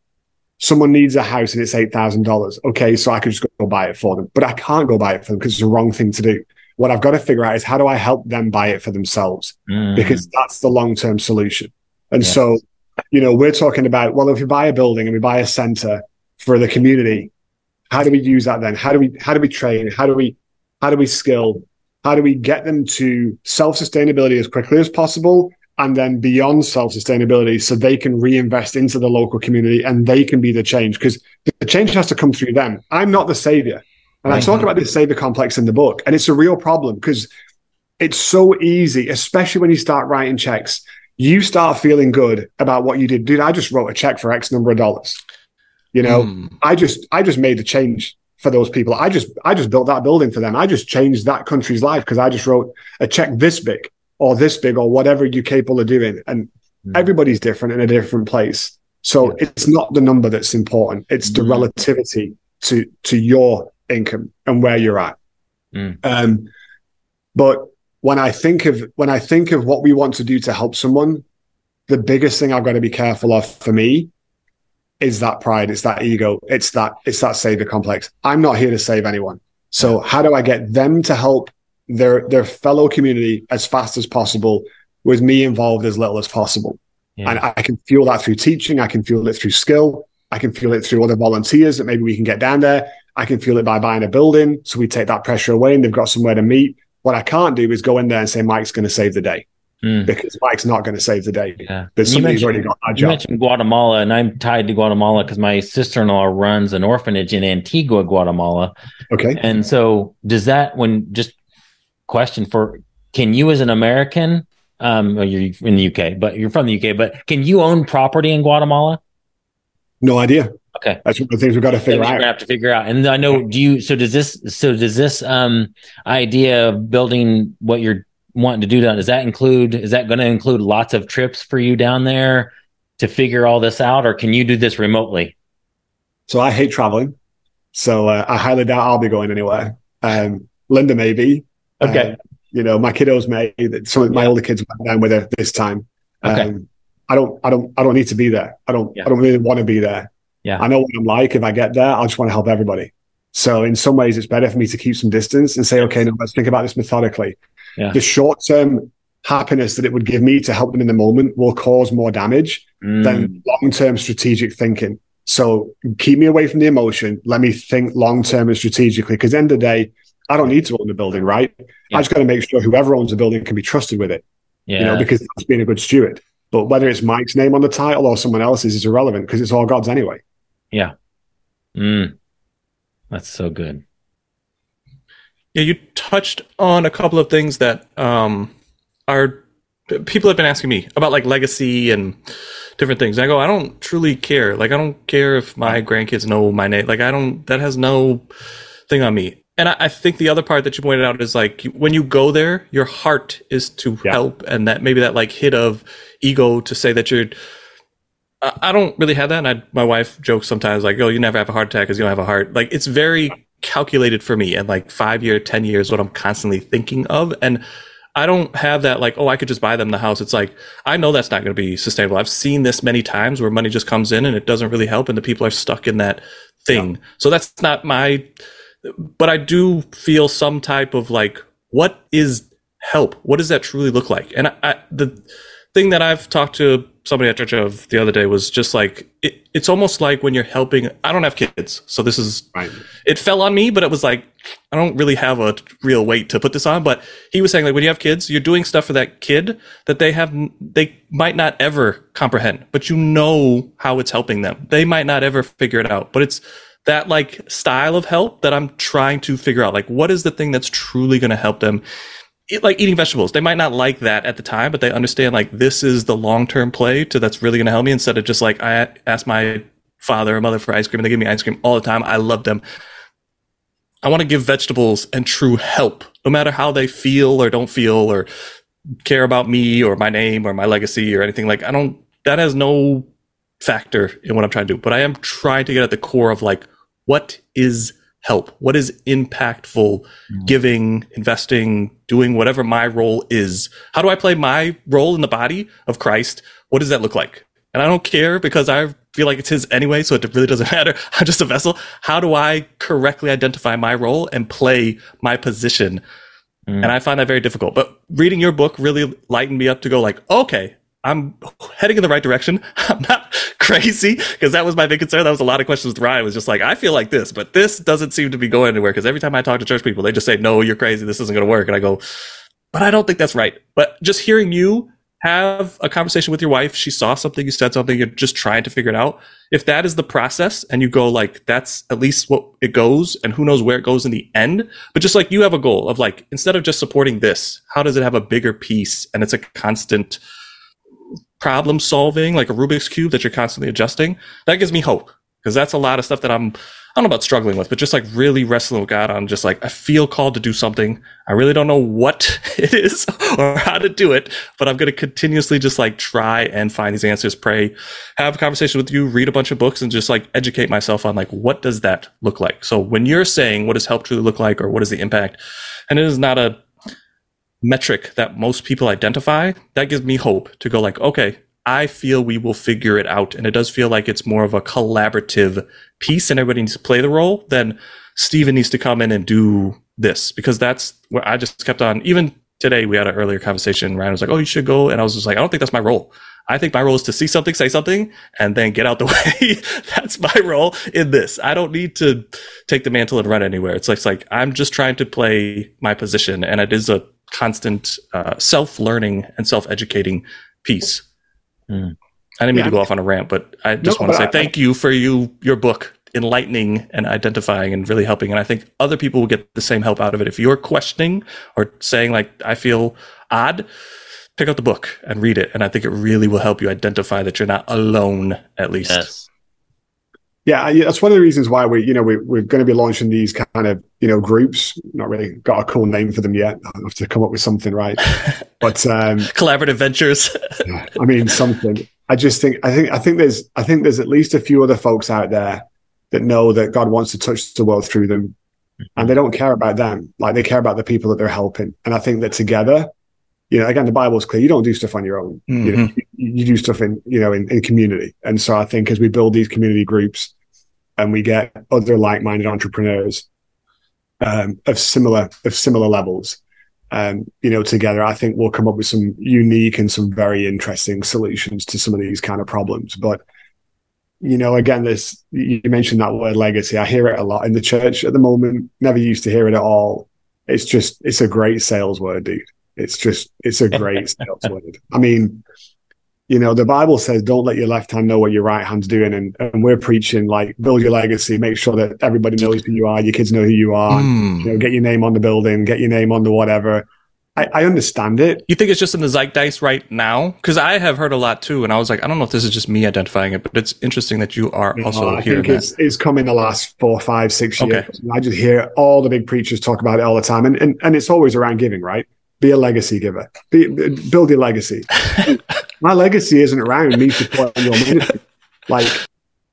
someone needs a house and it's eight thousand dollars. Okay, so I could just go buy it for them, but I can't go buy it for them because it's the wrong thing to do. What I've got to figure out is how do I help them buy it for themselves Mm. because that's the long term solution. And Yeah. so, you know, we're talking about well, if we buy a building and we buy a center for the community, how do we use that then? How do we how do we train? How do we how do we skill? How do we get them to self sustainability as quickly as possible? And then beyond self sustainability, so they can reinvest into the local community and they can be the change because the change has to come through them. I'm not the savior. And I talk about this savior complex in the book, and it's a real problem because it's so easy, especially when you start writing checks. You start feeling good about what you did. Dude, I just wrote a check for X number of dollars. You know, Mm. I just I just made the change for those people. I just I just built that building for them. I just changed that country's life because I just wrote a check this big or this big or whatever you're capable of doing. And Mm. everybody's different in a different place. So it's not the number that's important. It's the Mhm. relativity to to your income and where you're at. Mm. Um, but when I think of when I think of what we want to do to help someone, the biggest thing I've got to be careful of for me is that pride, it's that ego, it's that it's that savior complex. I'm not here to save anyone. So how do I get them to help their their fellow community as fast as possible with me involved as little as possible? Yeah. And I can fuel that through teaching, I can fuel it through skill, I can fuel it through other volunteers that maybe we can get down there. I can fuel it by buying a building. So we take that pressure away and they've got somewhere to meet. What I can't do is go in there and say Mike's going to save the day Mm. because Mike's not going to save the day. Yeah. There's You somebody who's already got that You job. mentioned Guatemala, and I'm tied to Guatemala because my sister in law runs an orphanage in Antigua, Guatemala. Okay. And so, does that, when just question for, can you as an American, um, well, you're in the UK, but you're from the UK, but can you own property in Guatemala? No idea. Okay. That's one of the things we've got to figure we're out. gonna have to figure out. And I know, do you? So does this? So does this um idea of building what you're wanting to do down? Does that include? Is that going to include lots of trips for you down there to figure all this out, or can you do this remotely? So I hate traveling. So uh, I highly doubt I'll be going anywhere. Um, Linda maybe. Okay. Um, you know, my kiddos may. Some of my older kids went down with her this time. Okay. Um, I don't. I don't. I don't need to be there. I don't. Yeah. I don't really want to be there. Yeah. I know what I'm like. If I get there, I just want to help everybody. So in some ways, it's better for me to keep some distance and say, okay, now let's think about this methodically. Yeah. The short term happiness that it would give me to help them in the moment will cause more damage Mm, than long term strategic thinking. So keep me away from the emotion. Let me think long term and strategically. Because at the end of the day, I don't need to own the building, right? Yeah. I just got to make sure whoever owns the building can be trusted with it. yeah. You know, because that's being a good steward. But whether it's Mike's name on the title or someone else's is irrelevant because it's all God's anyway. Yeah. Mm. That's so good. Yeah, you touched on a couple of things that um, are people have been asking me about, like legacy and different things. And I go, I don't truly care. Like, I don't care if my grandkids know my name. Like, I don't. That has no thing on me. And I, I think the other part that you pointed out is like when you go there, your heart is to Yeah. help, and that maybe that like hit of ego to say that you're. I don't really have that. And I, my wife jokes sometimes like, "Oh, you never have a heart attack because you don't have a heart." Like it's very calculated for me, and like five year, ten years, what I'm constantly thinking of, and I don't have that like, "Oh, I could just buy them the house." It's like I know that's not going to be sustainable. I've seen this many times where money just comes in and it doesn't really help, and the people are stuck in that thing. So that's not my. But I do feel some type of like, what is help? What does that truly look like? And I, I, the thing that I've talked to somebody at church of the other day was just like it, it's almost like when you're helping. I don't have kids, so this is Right. it fell on me, but it was like I don't really have a real weight to put this on. But he was saying like when you have kids, you're doing stuff for that kid that they have they might not ever comprehend, but you know how it's helping them. They might not ever figure it out, but it's that like style of help that I'm trying to figure out. Like what is the thing that's truly going to help them? It, like eating vegetables, they might not like that at the time, but they understand like this is the long term play to that's really going to help me. Instead of just like I ask my father or mother for ice cream, and they give me ice cream all the time. I love them. I want to give vegetables and true help, no matter how they feel or don't feel or care about me or my name or my legacy or anything. Like I don't. That has no factor in what I'm trying to do. But I am trying to get at the core of like what is help? What is impactful mm-hmm. giving, investing, doing whatever my role is? How do I play my role in the body of Christ? What does that look like? And I don't care because I feel like it's his anyway, so it really doesn't [laughs] matter. I'm just a vessel. How do I correctly identify my role and play my position? Mm. And I find that very difficult. But reading your book really lightened me up to go like, okay, I'm heading in the right direction. [laughs] I'm not crazy because that was my big concern. That was a lot of questions with Ryan was just like, I feel like this, but this doesn't seem to be going anywhere because every time I talk to church people, they just say, no, you're crazy. This isn't going to work. And I go, but I don't think that's right. But just hearing you have a conversation with your wife, she saw something, you said something, you're just trying to figure it out. If that is the process and you go like, that's at least what it goes and who knows where it goes in the end. But just like you have a goal of like, instead of just supporting this, how does it have a bigger piece? And it's a constant, problem solving, like a Rubik's cube that you're constantly adjusting, that gives me hope because that's a lot of stuff that I'm, I don't know about struggling with, but just like really wrestling with God on just like, I feel called to do something. I really don't know what [laughs] it is [laughs] or how to do it, but I'm going to continuously just like try and find these answers, pray, have a conversation with you, read a bunch of books and just like educate myself on like, what does that look like? So when you're saying what does help truly look like or what is the impact? And it is not a metric that most people identify, that gives me hope to go like, okay, I feel we will figure it out. And it does feel like it's more of a collaborative piece and everybody needs to play the role. Then Stephen needs to come in and do this because that's where I just kept on. Even today, we had an earlier conversation. Ryan was like, Oh, you should go. And I was just like, I don't think that's my role. I think my role is to see something, say something, and then get out the [laughs] way. That's my role in this. I don't need to take the mantle and run anywhere. It's like, it's like I'm just trying to play my position, and it is a constant uh, self learning and self educating piece. Mm. I didn't mean yeah. to go off on a rant, but I just no, want to say I, thank you for you your book enlightening and identifying and really helping. And I think other people will get the same help out of it. If you're questioning or saying like I feel odd, pick up the book and read it. And I think it really will help you identify that you're not alone, at least. Yes. Yeah, that's one of the reasons why we, you know, we, we're going to be launching these kind of, you know, groups. Not really got a cool name for them yet. I have to come up with something, right? [laughs] But um, collaborative ventures. [laughs] I mean, something. I just think, I think, I think there's, I think there's at least a few other folks out there that know that God wants to touch the world through them, and they don't care about them. Like they care about the people that they're helping. And I think that together, you know, again, the Bible's clear. You don't do stuff on your own. Mm-hmm. You, know, mm-hmm. you, you, do stuff in, you know, in, in community. And so I think as we build these community groups, and we get other like-minded entrepreneurs um, of similar of similar levels, um, you know, together, I think we'll come up with some unique and some very interesting solutions to some of these kind of problems. But you know, again, this you mentioned that word legacy. I hear it a lot in the church at the moment. Never used to hear it at all. It's just it's a great sales word, dude. It's just it's a great [laughs] sales word. I mean, you know, the Bible says, don't let your left hand know what your right hand's doing. And, and we're preaching like build your legacy, make sure that everybody knows who you are, your kids know who you are, mm. you know, get your name on the building, get your name on the whatever. I, I understand it. You think it's just in the zeitgeist right now? Because I have heard a lot too, and I was like, I don't know if this is just me identifying it, but it's interesting that you are also I hearing think it's, it's come in the last four, five, six years. Okay. I just hear all the big preachers talk about it all the time, and and, and it's always around giving, right? Be a legacy giver. Be, build your legacy. [laughs] my legacy isn't around me supporting your ministry. Like,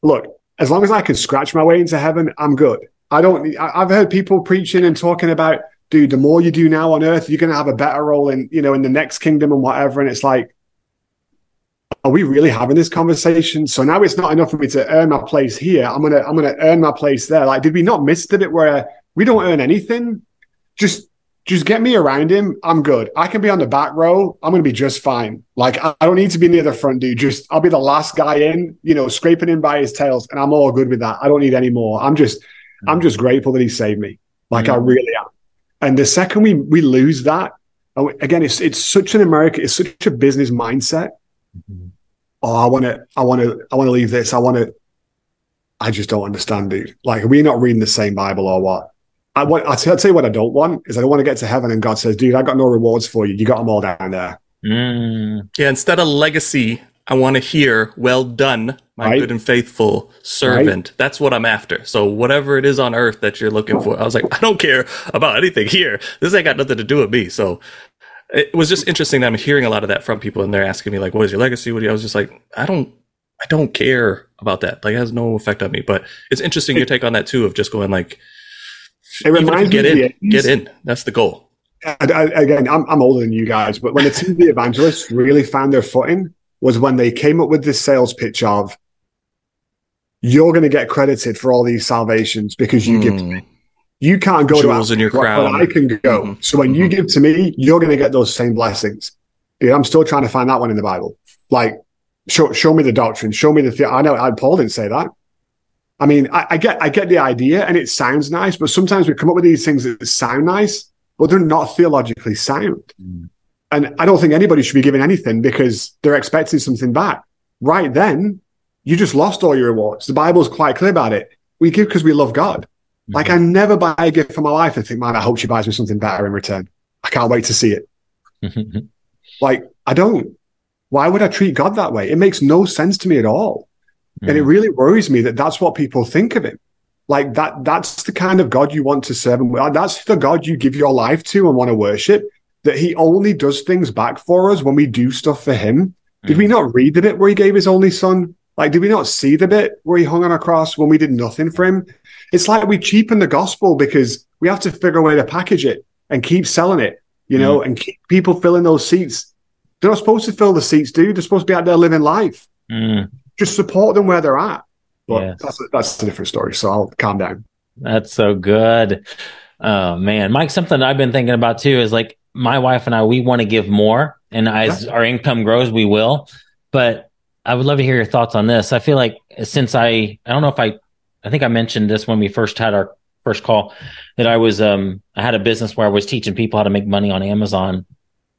look, as long as I can scratch my way into heaven, I'm good. I don't. I've heard people preaching and talking about, dude, the more you do now on earth, you're going to have a better role in, you know, in the next kingdom and whatever. And it's like, are we really having this conversation? So now it's not enough for me to earn my place here. I'm gonna, I'm gonna earn my place there. Like, did we not miss the bit where we don't earn anything? Just just get me around him. I'm good. I can be on the back row. I'm going to be just fine. Like, I don't need to be near the front dude. Just, I'll be the last guy in, you know, scraping in by his tails. And I'm all good with that. I don't need any more. I'm just, mm-hmm. I'm just grateful that he saved me. Like, mm-hmm. I really am. And the second we, we lose that, again, it's, it's such an American, it's such a business mindset. Mm-hmm. Oh, I want to, I want to, I want to leave this. I want to, I just don't understand, dude. Like, are we not reading the same Bible or what? I want. I'll tell you what I don't want is I don't want to get to heaven and God says, "Dude, I got no rewards for you. You got them all down there." Mm. Yeah. Instead of legacy, I want to hear, "Well done, my right. good and faithful servant." Right. That's what I'm after. So whatever it is on earth that you're looking for, I was like, I don't care about anything here. This ain't got nothing to do with me. So it was just interesting that I'm hearing a lot of that from people, and they're asking me like, "What is your legacy?" What do you? I was just like, I don't. I don't care about that. Like, it has no effect on me. But it's interesting your take on that too, of just going like, It reminds get me in, get in. That's the goal. I, I, again, I'm, I'm older than you guys, but when the TV evangelists really found their footing was when they came up with this sales pitch of you're going to get credited for all these salvations because you mm. give to me. You can't go Jewels to in your crown. but I can go. Mm-hmm. So when mm-hmm. you give to me, you're going to get those same blessings. Dude, I'm still trying to find that one in the Bible. Like, show show me the doctrine. Show me the. The- I know I, Paul didn't say that. I mean, I, I, get I get the idea, and it sounds nice, but sometimes we come up with these things that sound nice, but they're not theologically sound. Mm. And I don't think anybody should be giving anything because they're expecting something back. Right then, you just lost all your rewards. The Bible's quite clear about it. We give because we love God. Mm-hmm. Like I never buy a gift for my wife and think, man, I hope she buys me something better in return. I can't wait to see it. [laughs] like I don't. Why would I treat God that way? It makes no sense to me at all. Mm-hmm. And it mm. really worries me that that's what people think of him. Like that, that's the kind of God you want to serve. And that's the God you give your life to and want to worship. That he only does things back for us when we do stuff for him. Mm-hmm. Did we mm. not read the bit where he gave his only son like, did we not see the bit where he hung on a cross when we did nothing for him? It's like we cheapen the gospel because we have to figure a way to package it and keep selling it, you know, mm. and keep people filling those seats. They're not supposed to fill the seats, dude. They're supposed to be out there living life. Mm. Just support them where they're at. But yes. that's, a, that's a different story. So I'll calm down. That's so good. Oh, man. Mike, something I've been thinking about too is like my wife and I, we want to give more. And as yeah. our income grows, we will. But I would love to hear your thoughts on this. I feel like since I, I don't know if I, I think I mentioned this when we first had our first call that I was, um, I had a business where I was teaching people how to make money on Amazon.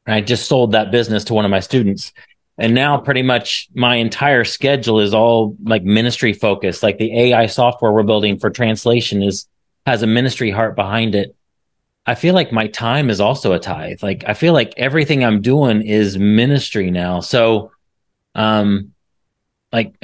And I just sold that business to one of my students. And now pretty much my entire schedule is all like ministry focused. Like the AI software we're building for translation is, has a ministry heart behind it. I feel like my time is also a tithe. Like I feel like everything I'm doing is ministry now. So, um, like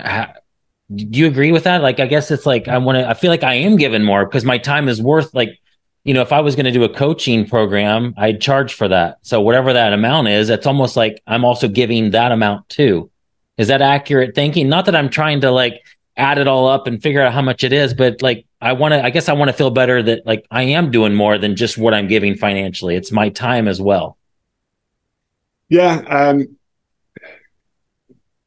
do you agree with that like i guess it's like i want to i feel like i am given more because my time is worth like you know if i was going to do a coaching program i'd charge for that. So whatever that amount is it's almost like i'm also giving that amount too. Is that accurate thinking? Not that i'm trying to like add it all up and figure out how much it is but like i want to i guess i want to feel better that like i am doing more than just what i'm giving financially. It's my time as well. Yeah um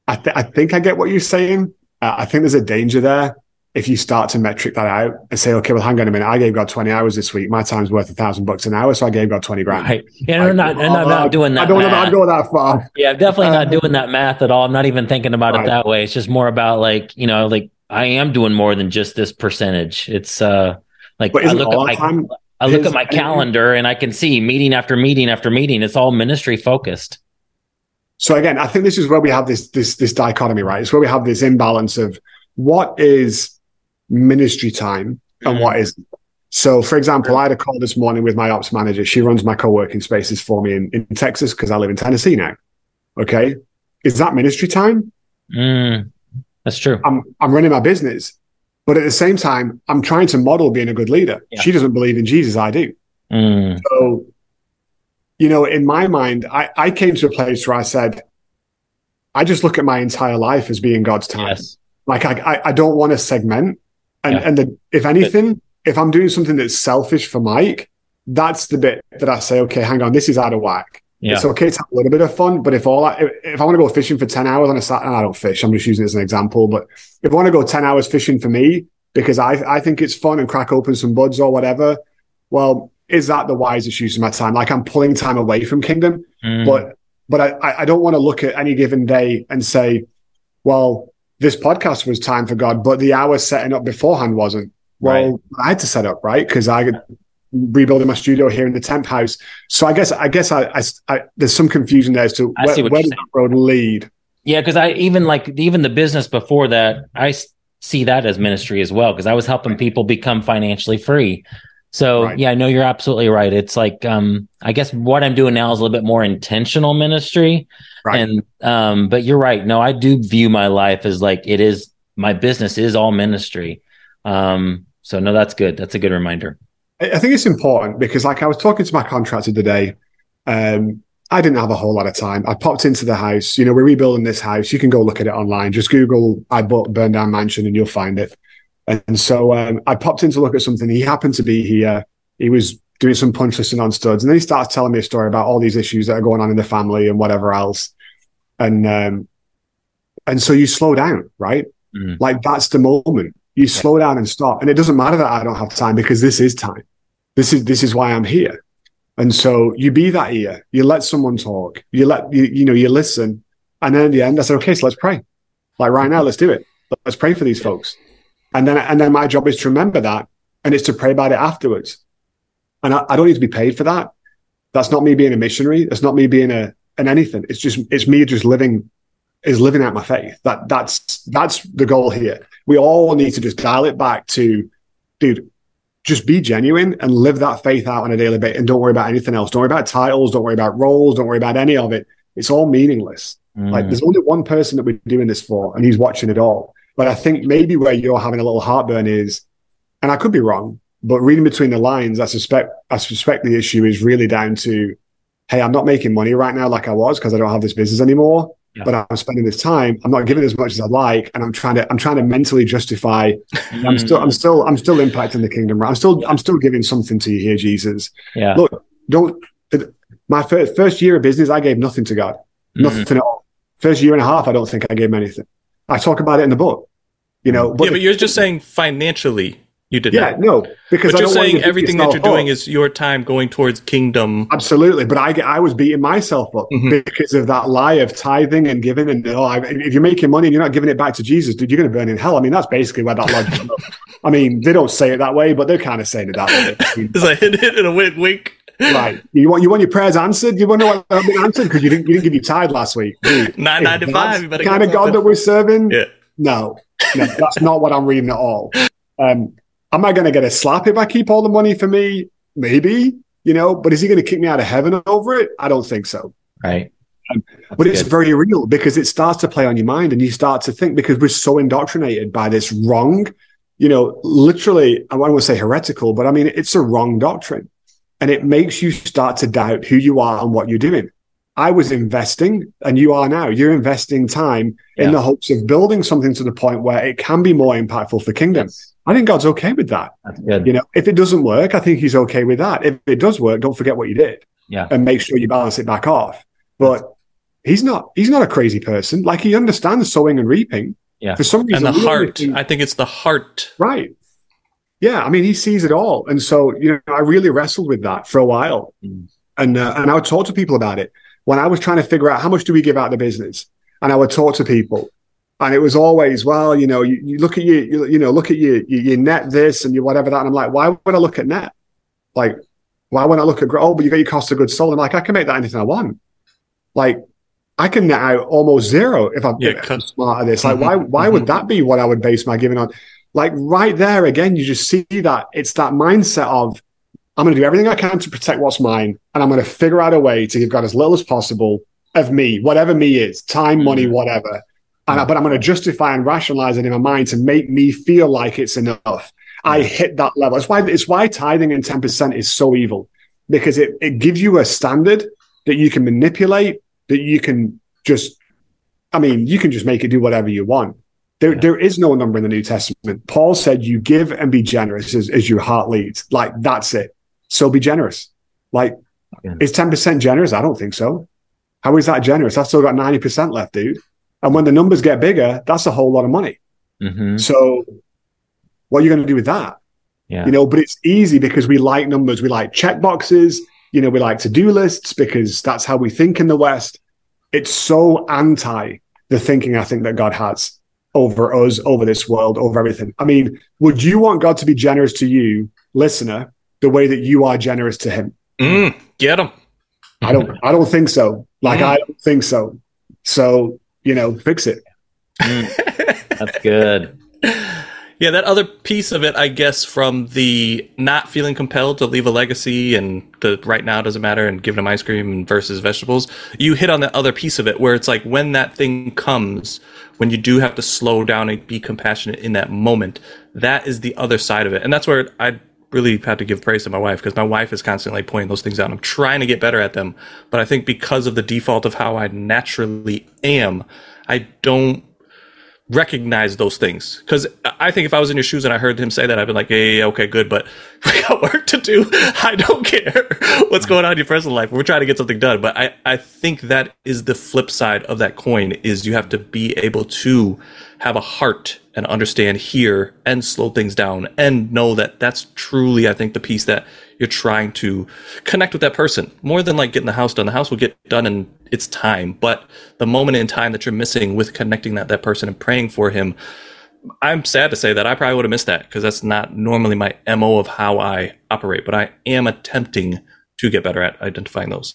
I, th- I think I get what you're saying. Uh, I think there's a danger there if you start to metric that out and say, okay, well, hang on a minute, I gave God 20 hours this week. My time's worth a thousand bucks an hour, so I gave God 20 grand. Right. Yeah, like, I'm not, I'm not, not doing that. I don't want to go that far. Yeah, I'm definitely not doing that math at all. I'm not even thinking about right. it that way. It's just more about like, you know, like I am doing more than just this percentage. It's uh like I look at my time, I look at my calendar and I can see meeting after meeting after meeting. It's all ministry focused. So again, I think this is where we have this this this dichotomy, right? It's where we have this imbalance of what is ministry time and mm-hmm. what isn't. So, for example, I had a call this morning with my ops manager. She runs my co-working spaces for me in, in Texas because I live in Tennessee now. Okay. Is that ministry time? Mm, that's true. I'm, I'm running my business, but at the same time, I'm trying to model being a good leader. Yeah. She doesn't believe in Jesus. I do. Mm. So you know, in my mind, I, I came to a place where I said, I just look at my entire life as being God's time. Yes. Like I, I, I don't want to segment. And, yeah. and the, if anything, if I'm doing something that's selfish for Mike, that's the bit that I say, okay, hang on, this is out of whack. Yeah. It's okay to have a little bit of fun, but if all I, if, if I want to go fishing for 10 hours on a Saturday, I don't fish. I'm just using it as an example, but if I want to go 10 hours fishing for me because I, I think it's fun and crack open some buds or whatever, well, is that the wisest use of my time? Like I'm pulling time away from Kingdom, mm. but but I, I don't want to look at any given day and say, well, this podcast was time for God, but the hour setting up beforehand wasn't. Well, right. I had to set up right because I rebuilding my studio here in the temp house. So I guess I guess I, I, I there's some confusion there as to where, where does that road lead. Yeah, because I even like even the business before that, I see that as ministry as well because I was helping people become financially free. So right. yeah, I know you're absolutely right. It's like um I guess what I'm doing now is a little bit more intentional ministry. Right. And um but you're right. No, I do view my life as like it is my business is all ministry. Um so no that's good. That's a good reminder. I think it's important because like I was talking to my contractor today um I didn't have a whole lot of time. I popped into the house. You know, we're rebuilding this house. You can go look at it online. Just Google I bought burned down mansion and you'll find it. And so um, I popped in to look at something. He happened to be here. he was doing some punch listing on studs, and then he starts telling me a story about all these issues that are going on in the family and whatever else, and um, and so you slow down, right? Mm. Like that's the moment you slow down and stop, and it doesn't matter that I don't have time because this is time. This is this is why I'm here, and so you be that ear. You let someone talk. You let you you know you listen, and then at the end, I said, okay, so let's pray. Like right now, let's do it. Let's pray for these folks. And then, and then my job is to remember that and it's to pray about it afterwards. And I, I don't need to be paid for that. That's not me being a missionary. That's not me being a, an anything. It's just, it's me just living, is living out my faith. That, that's, that's the goal here. We all need to just dial it back to, dude, just be genuine and live that faith out on a daily basis and don't worry about anything else. Don't worry about titles. Don't worry about roles. Don't worry about any of it. It's all meaningless. Mm. Like there's only one person that we're doing this for and he's watching it all. But I think maybe where you're having a little heartburn is, and I could be wrong, but reading between the lines, I suspect I suspect the issue is really down to, hey, I'm not making money right now like I was because I don't have this business anymore. Yeah. But I'm spending this time. I'm not giving as much as I'd like, and I'm trying to. I'm trying to mentally justify. [laughs] I'm still. I'm still. I'm still impacting the kingdom. Right? I'm still. I'm still giving something to you here, Jesus. Yeah. Look, don't. My first first year of business, I gave nothing to God. Mm-hmm. Nothing at all. First year and a half, I don't think I gave him anything. I talk about it in the book. You know, but yeah, but you're just saying financially you did not. yeah, not. no, because but you're saying everything that you're doing is your time going towards kingdom. Absolutely, but I I was beating myself up mm-hmm. because of that lie of tithing and giving, and oh, I, if you're making money and you're not giving it back to Jesus, dude, you're going to burn in hell. I mean, that's basically where that logic. [laughs] I mean, they don't say it that way, but they're kind of saying it that way. [laughs] it's like hit it in a wink, wink. Right. You want you want your prayers answered. You want to know what been answered because you didn't you didn't give your tithe last week. [laughs] Nine ninety five. Kind of God that we're serving. Yeah. No, no, that's not what I'm reading at all. Um, am I going to get a slap if I keep all the money for me? Maybe, you know, but is he going to kick me out of heaven over it? I don't think so. Right. Um, but it's good. very real because it starts to play on your mind and you start to think because we're so indoctrinated by this wrong, you know, literally, I want to say heretical, but I mean, it's a wrong doctrine and it makes you start to doubt who you are and what you're doing. I was investing and you are now. You're investing time yeah. in the hopes of building something to the point where it can be more impactful for kingdom. Yes. I think God's okay with that. You know, if it doesn't work, I think he's okay with that. If it does work, don't forget what you did. Yeah. And make sure you balance it back off. But he's not he's not a crazy person. Like he understands sowing and reaping. Yeah. For some reason. And the heart. I think it's the heart. Right. Yeah. I mean, he sees it all. And so, you know, I really wrestled with that for a while. Mm. And uh, and I would talk to people about it when I was trying to figure out how much do we give out the business, and I would talk to people, and it was always, well, you know, you, you look at your, you, you, know, look at your, your net this and your whatever that, and I'm like, why would I look at net? Like, why would I look at oh, but you got your cost of goods sold? I'm like, I can make that anything I want. Like, I can net out almost zero if I'm, yeah, if smart at this. Like, why why would that be what I would base my giving on? Like right there again, you just see that it's that mindset of I'm going to do everything I can to protect what's mine, and I'm going to figure out a way to give God as little as possible of me, whatever me is, time, money, mm. whatever. And I, but I'm going to justify and rationalize it in my mind to make me feel like it's enough. I hit that level. It's why it's why tithing and 10% is so evil because it, it gives you a standard that you can manipulate, that you can just, I mean, you can just make it do whatever you want. There, yeah. there is no number in the New Testament. Paul said, You give and be generous as, as your heart leads. Like, that's it. So be generous. Like, yeah. is 10% generous? I don't think so. How is that generous? I've still got 90% left, dude. And when the numbers get bigger, that's a whole lot of money. Mm-hmm. So what are you going to do with that? Yeah. You know, but it's easy because we like numbers. We like check boxes. You know, we like to do lists because that's how we think in the West. It's so anti the thinking I think that God has over us, over this world, over everything. I mean, would you want God to be generous to you, listener, the way that you are generous to him. Mm, get him. I don't. I don't think so. Like mm. I don't think so. So you know, fix it. Mm, that's good. [laughs] Yeah, that other piece of it, I guess, from the not feeling compelled to leave a legacy and the right now doesn't matter and giving them ice cream versus vegetables, you hit on the other piece of it where it's like when that thing comes, when you do have to slow down and be compassionate in that moment, that is the other side of it. And that's where I really had to give praise to my wife because my wife is constantly pointing those things out. I'm trying to get better at them, but I think because of the default of how I naturally am, I don't recognize those things. Because I think if I was in your shoes and I heard him say that, I'd be like, "Hey, okay, good." But [laughs] we got work to do. [laughs] I don't care [laughs] what's going on in your personal life. We're trying to get something done. But I, I think that is the flip side of that coin is you have to be able to have a heart and understand here and slow things down and know that that's truly, I think, the piece that you're trying to connect with that person more than like getting the house done. The house will get done in its time, but the moment in time that you're missing with connecting that that person and praying for him, I'm sad to say that I probably would have missed that because that's not normally my mo of how I operate. But I am attempting to get better at identifying those.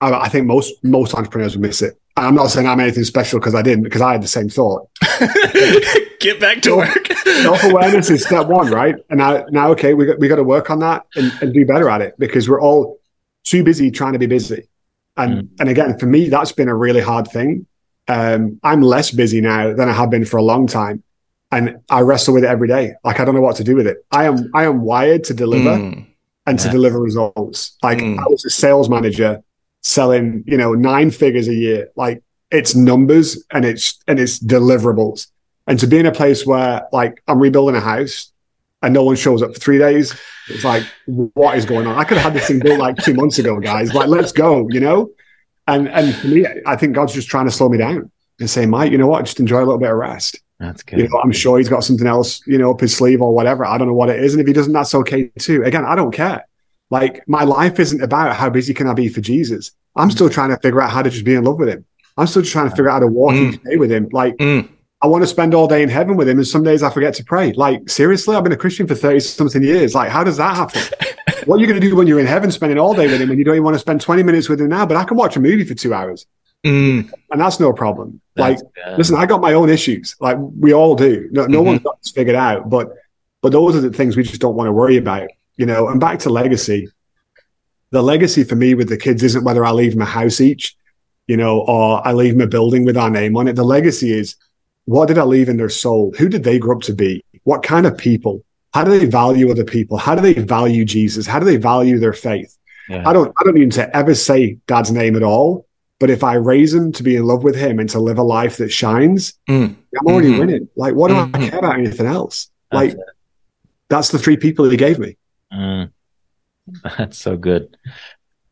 I think most most entrepreneurs would miss it. I'm not saying I'm anything special because I didn't, because I had the same thought. [laughs] Get back to work. Self awareness is step one, right? And now, now, okay, we got we got to work on that and, and do better at it because we're all too busy trying to be busy. And mm. and again, for me, that's been a really hard thing. Um, I'm less busy now than I have been for a long time, and I wrestle with it every day. Like I don't know what to do with it. I am I am wired to deliver mm. and yeah. to deliver results. Like mm. I was a sales manager selling, you know, nine figures a year. Like it's numbers and it's and it's deliverables. And to be in a place where like I'm rebuilding a house and no one shows up for three days, it's like, what is going on? I could have had this thing built like two months ago, guys. Like, let's go, you know? And and for me, I think God's just trying to slow me down and say, Mike, you know what? Just enjoy a little bit of rest. That's good. You know, I'm sure he's got something else, you know, up his sleeve or whatever. I don't know what it is. And if he doesn't, that's okay too. Again, I don't care. Like my life isn't about how busy can I be for Jesus. I'm still trying to figure out how to just be in love with him. I'm still trying to figure out how to walk mm. each day with him. Like mm. I want to spend all day in heaven with him, and some days I forget to pray. Like seriously, I've been a Christian for thirty something years. Like how does that happen? [laughs] what are you going to do when you're in heaven, spending all day with him, and you don't even want to spend twenty minutes with him now? But I can watch a movie for two hours, mm. and that's no problem. That's like, good. listen, I got my own issues. Like we all do. No, no mm-hmm. one's got this figured out, but but those are the things we just don't want to worry about. You know, and back to legacy the legacy for me with the kids isn't whether I leave them a house each, you know, or I leave them a building with our name on it. The legacy is what did I leave in their soul? Who did they grow up to be? What kind of people? How do they value other people? How do they value Jesus? How do they value their faith? Yeah. I don't I don't need to ever say dad's name at all. But if I raise them to be in love with him and to live a life that shines, mm. I'm already mm-hmm. winning. Like, what do mm-hmm. I care about anything else? That's like, it. that's the three people he gave me. Mm. [laughs] That's so good.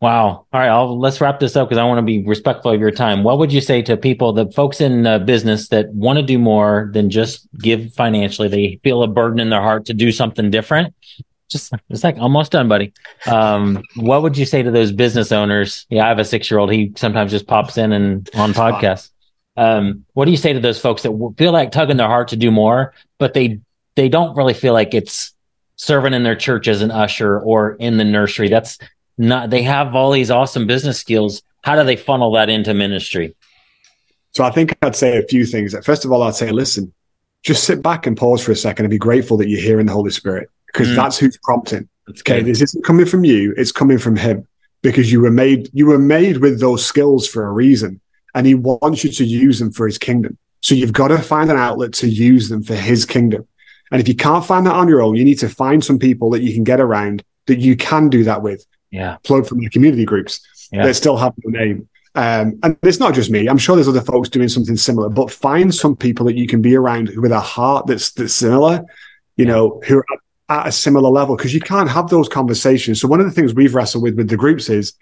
Wow. All right, I'll, let's wrap this up because I want to be respectful of your time. What would you say to people, the folks in uh, business that want to do more than just give financially? They feel a burden in their heart to do something different. Just it's like almost done, buddy. Um, what would you say to those business owners? Yeah, I have a six year old. He sometimes just pops in and on podcasts. Um, what do you say to those folks that feel like tugging their heart to do more, but they they don't really feel like it's serving in their church as an usher or in the nursery. That's not, they have all these awesome business skills. How do they funnel that into ministry? So I think I'd say a few things. First of all, I'd say, listen, just sit back and pause for a second and be grateful that you're hearing the Holy Spirit because mm. that's who's prompting. okay. This isn't coming from you. It's coming from him because you were made, you were made with those skills for a reason and he wants you to use them for his kingdom. So you've got to find an outlet to use them for his kingdom. And if you can't find that on your own, you need to find some people that you can get around that you can do that with. Yeah. Plug from your community groups yeah. that still have your name. Um, and it's not just me. I'm sure there's other folks doing something similar, but find some people that you can be around with a heart that's, that's similar, you yeah. know, who are at a similar level because you can't have those conversations. So one of the things we've wrestled with with the groups is,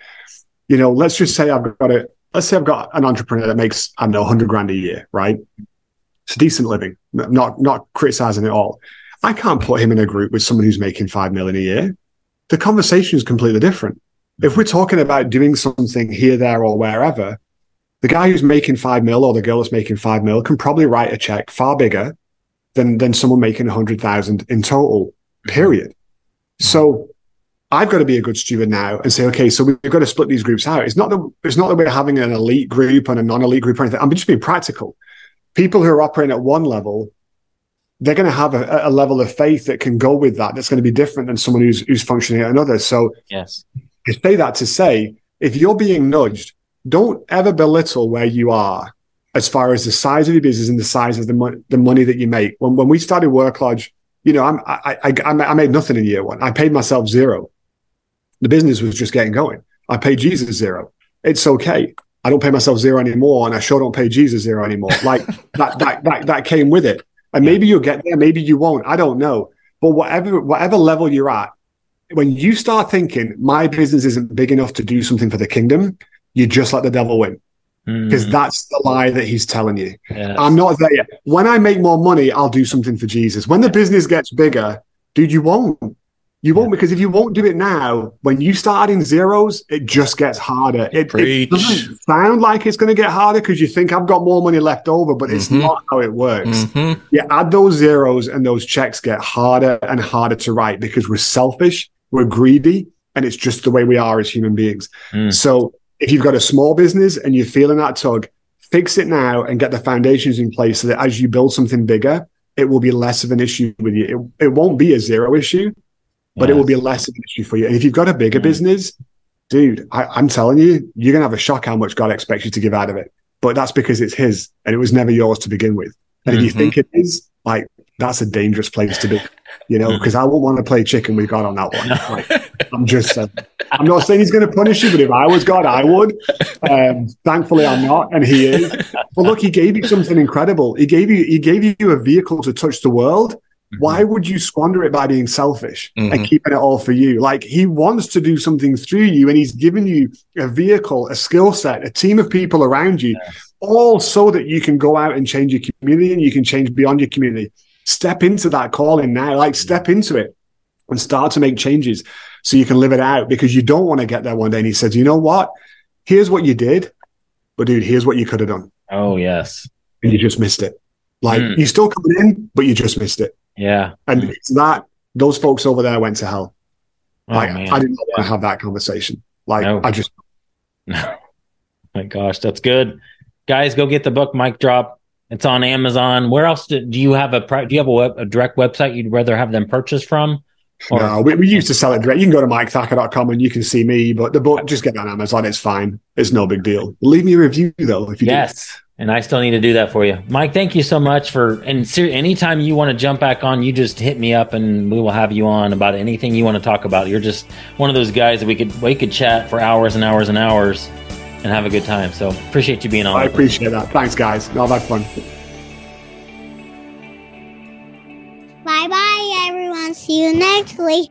you know, let's just say I've got a, let's say I've got an entrepreneur that makes, I don't know, 100 grand a year, right? It's a decent living, not not criticizing it all. I can't put him in a group with someone who's making five million a year. The conversation is completely different. If we're talking about doing something here, there, or wherever, the guy who's making five mil or the girl that's making five mil can probably write a check far bigger than than someone making a hundred thousand in total. Mm-hmm. Period. So I've got to be a good steward now and say, okay, so we've got to split these groups out. It's not that it's not that we're having an elite group and a non-elite group or anything. I'm just being practical people who are operating at one level, they're going to have a, a, level of faith that can go with that. That's going to be different than someone who's who's functioning at another. So, yes, I say that to say, if you're being nudged, don't ever belittle where you are as far as the size of your business and the size of the money, the money that you make. When when we started Work Lodge, you know, I'm, I, I I made nothing in year one. I paid myself zero. The business was just getting going. I paid Jesus zero. It's okay. I don't pay myself zero anymore, and I sure don't pay Jesus zero anymore. Like [laughs] that, that, that, that came with it. And maybe you'll get there, maybe you won't. I don't know. But whatever, whatever level you're at, when you start thinking my business isn't big enough to do something for the kingdom, you just let the devil win because Mm, that's the lie that he's telling you. yes. I'm not there yet. When I make more money, I'll do something for Jesus. When the business gets bigger, dude, you won't. You won't because if you won't do it now, when you start adding zeros, it just gets harder. It, it doesn't sound like it's going to get harder because you think I've got more money left over, but it's Mhm. not how it works. Mhm. You add those zeros and those checks get harder and harder to write because we're selfish, we're greedy, and it's just the way we are as human beings. Mm. So if you've got a small business and you're feeling that tug, fix it now and get the foundations in place so that as you build something bigger, it will be less of an issue with you. It, it won't be a zero issue, but it will be Yes. less of an issue for you. And if you've got a bigger Mm. business, dude, I, I'm telling you, you're gonna have a shock how much God expects you to give out of it. But that's because it's His and it was never yours to begin with. And if you think it is, like that's a dangerous place to be, you know, because I won't want to play chicken with God on that one. [laughs] Like, I'm just saying. I'm not saying He's going to punish you, but if I was God, I would. Um, thankfully, I'm not, and He is. But look, He gave you something incredible. He gave you He gave you a vehicle to touch the world. Why would you squander it by being selfish and Mhm. keeping it all for you? Like he wants to do something through you and he's given you a vehicle, a skill set, a team of people around you, all so that you can go out and change your community and you can change beyond your community. Step into that calling now, like step into it and start to make changes so you can live it out because you don't want to get there one day. And he says, you know what? Here's what you did, but dude, here's what you could have done. Oh yes. And you just missed it. Like Mm. you're still coming in, but you just missed it. Yeah. And it's that those folks over there went to hell. Oh like. I didn't want to have that conversation. Like No. I just [laughs] No. My gosh, that's good. Guys, go get the book Mike Drop. It's on Amazon. Where else do, do you have a do you have a, web, a direct website you'd rather have them purchase from? Or- no, we, we used to sell it direct. You can go to mikethakur.com and you can see me, but the book just get on Amazon. It's fine. It's no big deal. Leave me a review though if you do. Yes. And I still need to do that for you. Mike, thank you so much for and ser- anytime you want to jump back on, you just hit me up and we will have you on about anything you want to talk about. You're just one of those guys that we could we could chat for hours and hours and hours and have a good time. So appreciate you being on. I appreciate that. Thanks, guys. All that's fun. Bye bye, everyone. See you next week.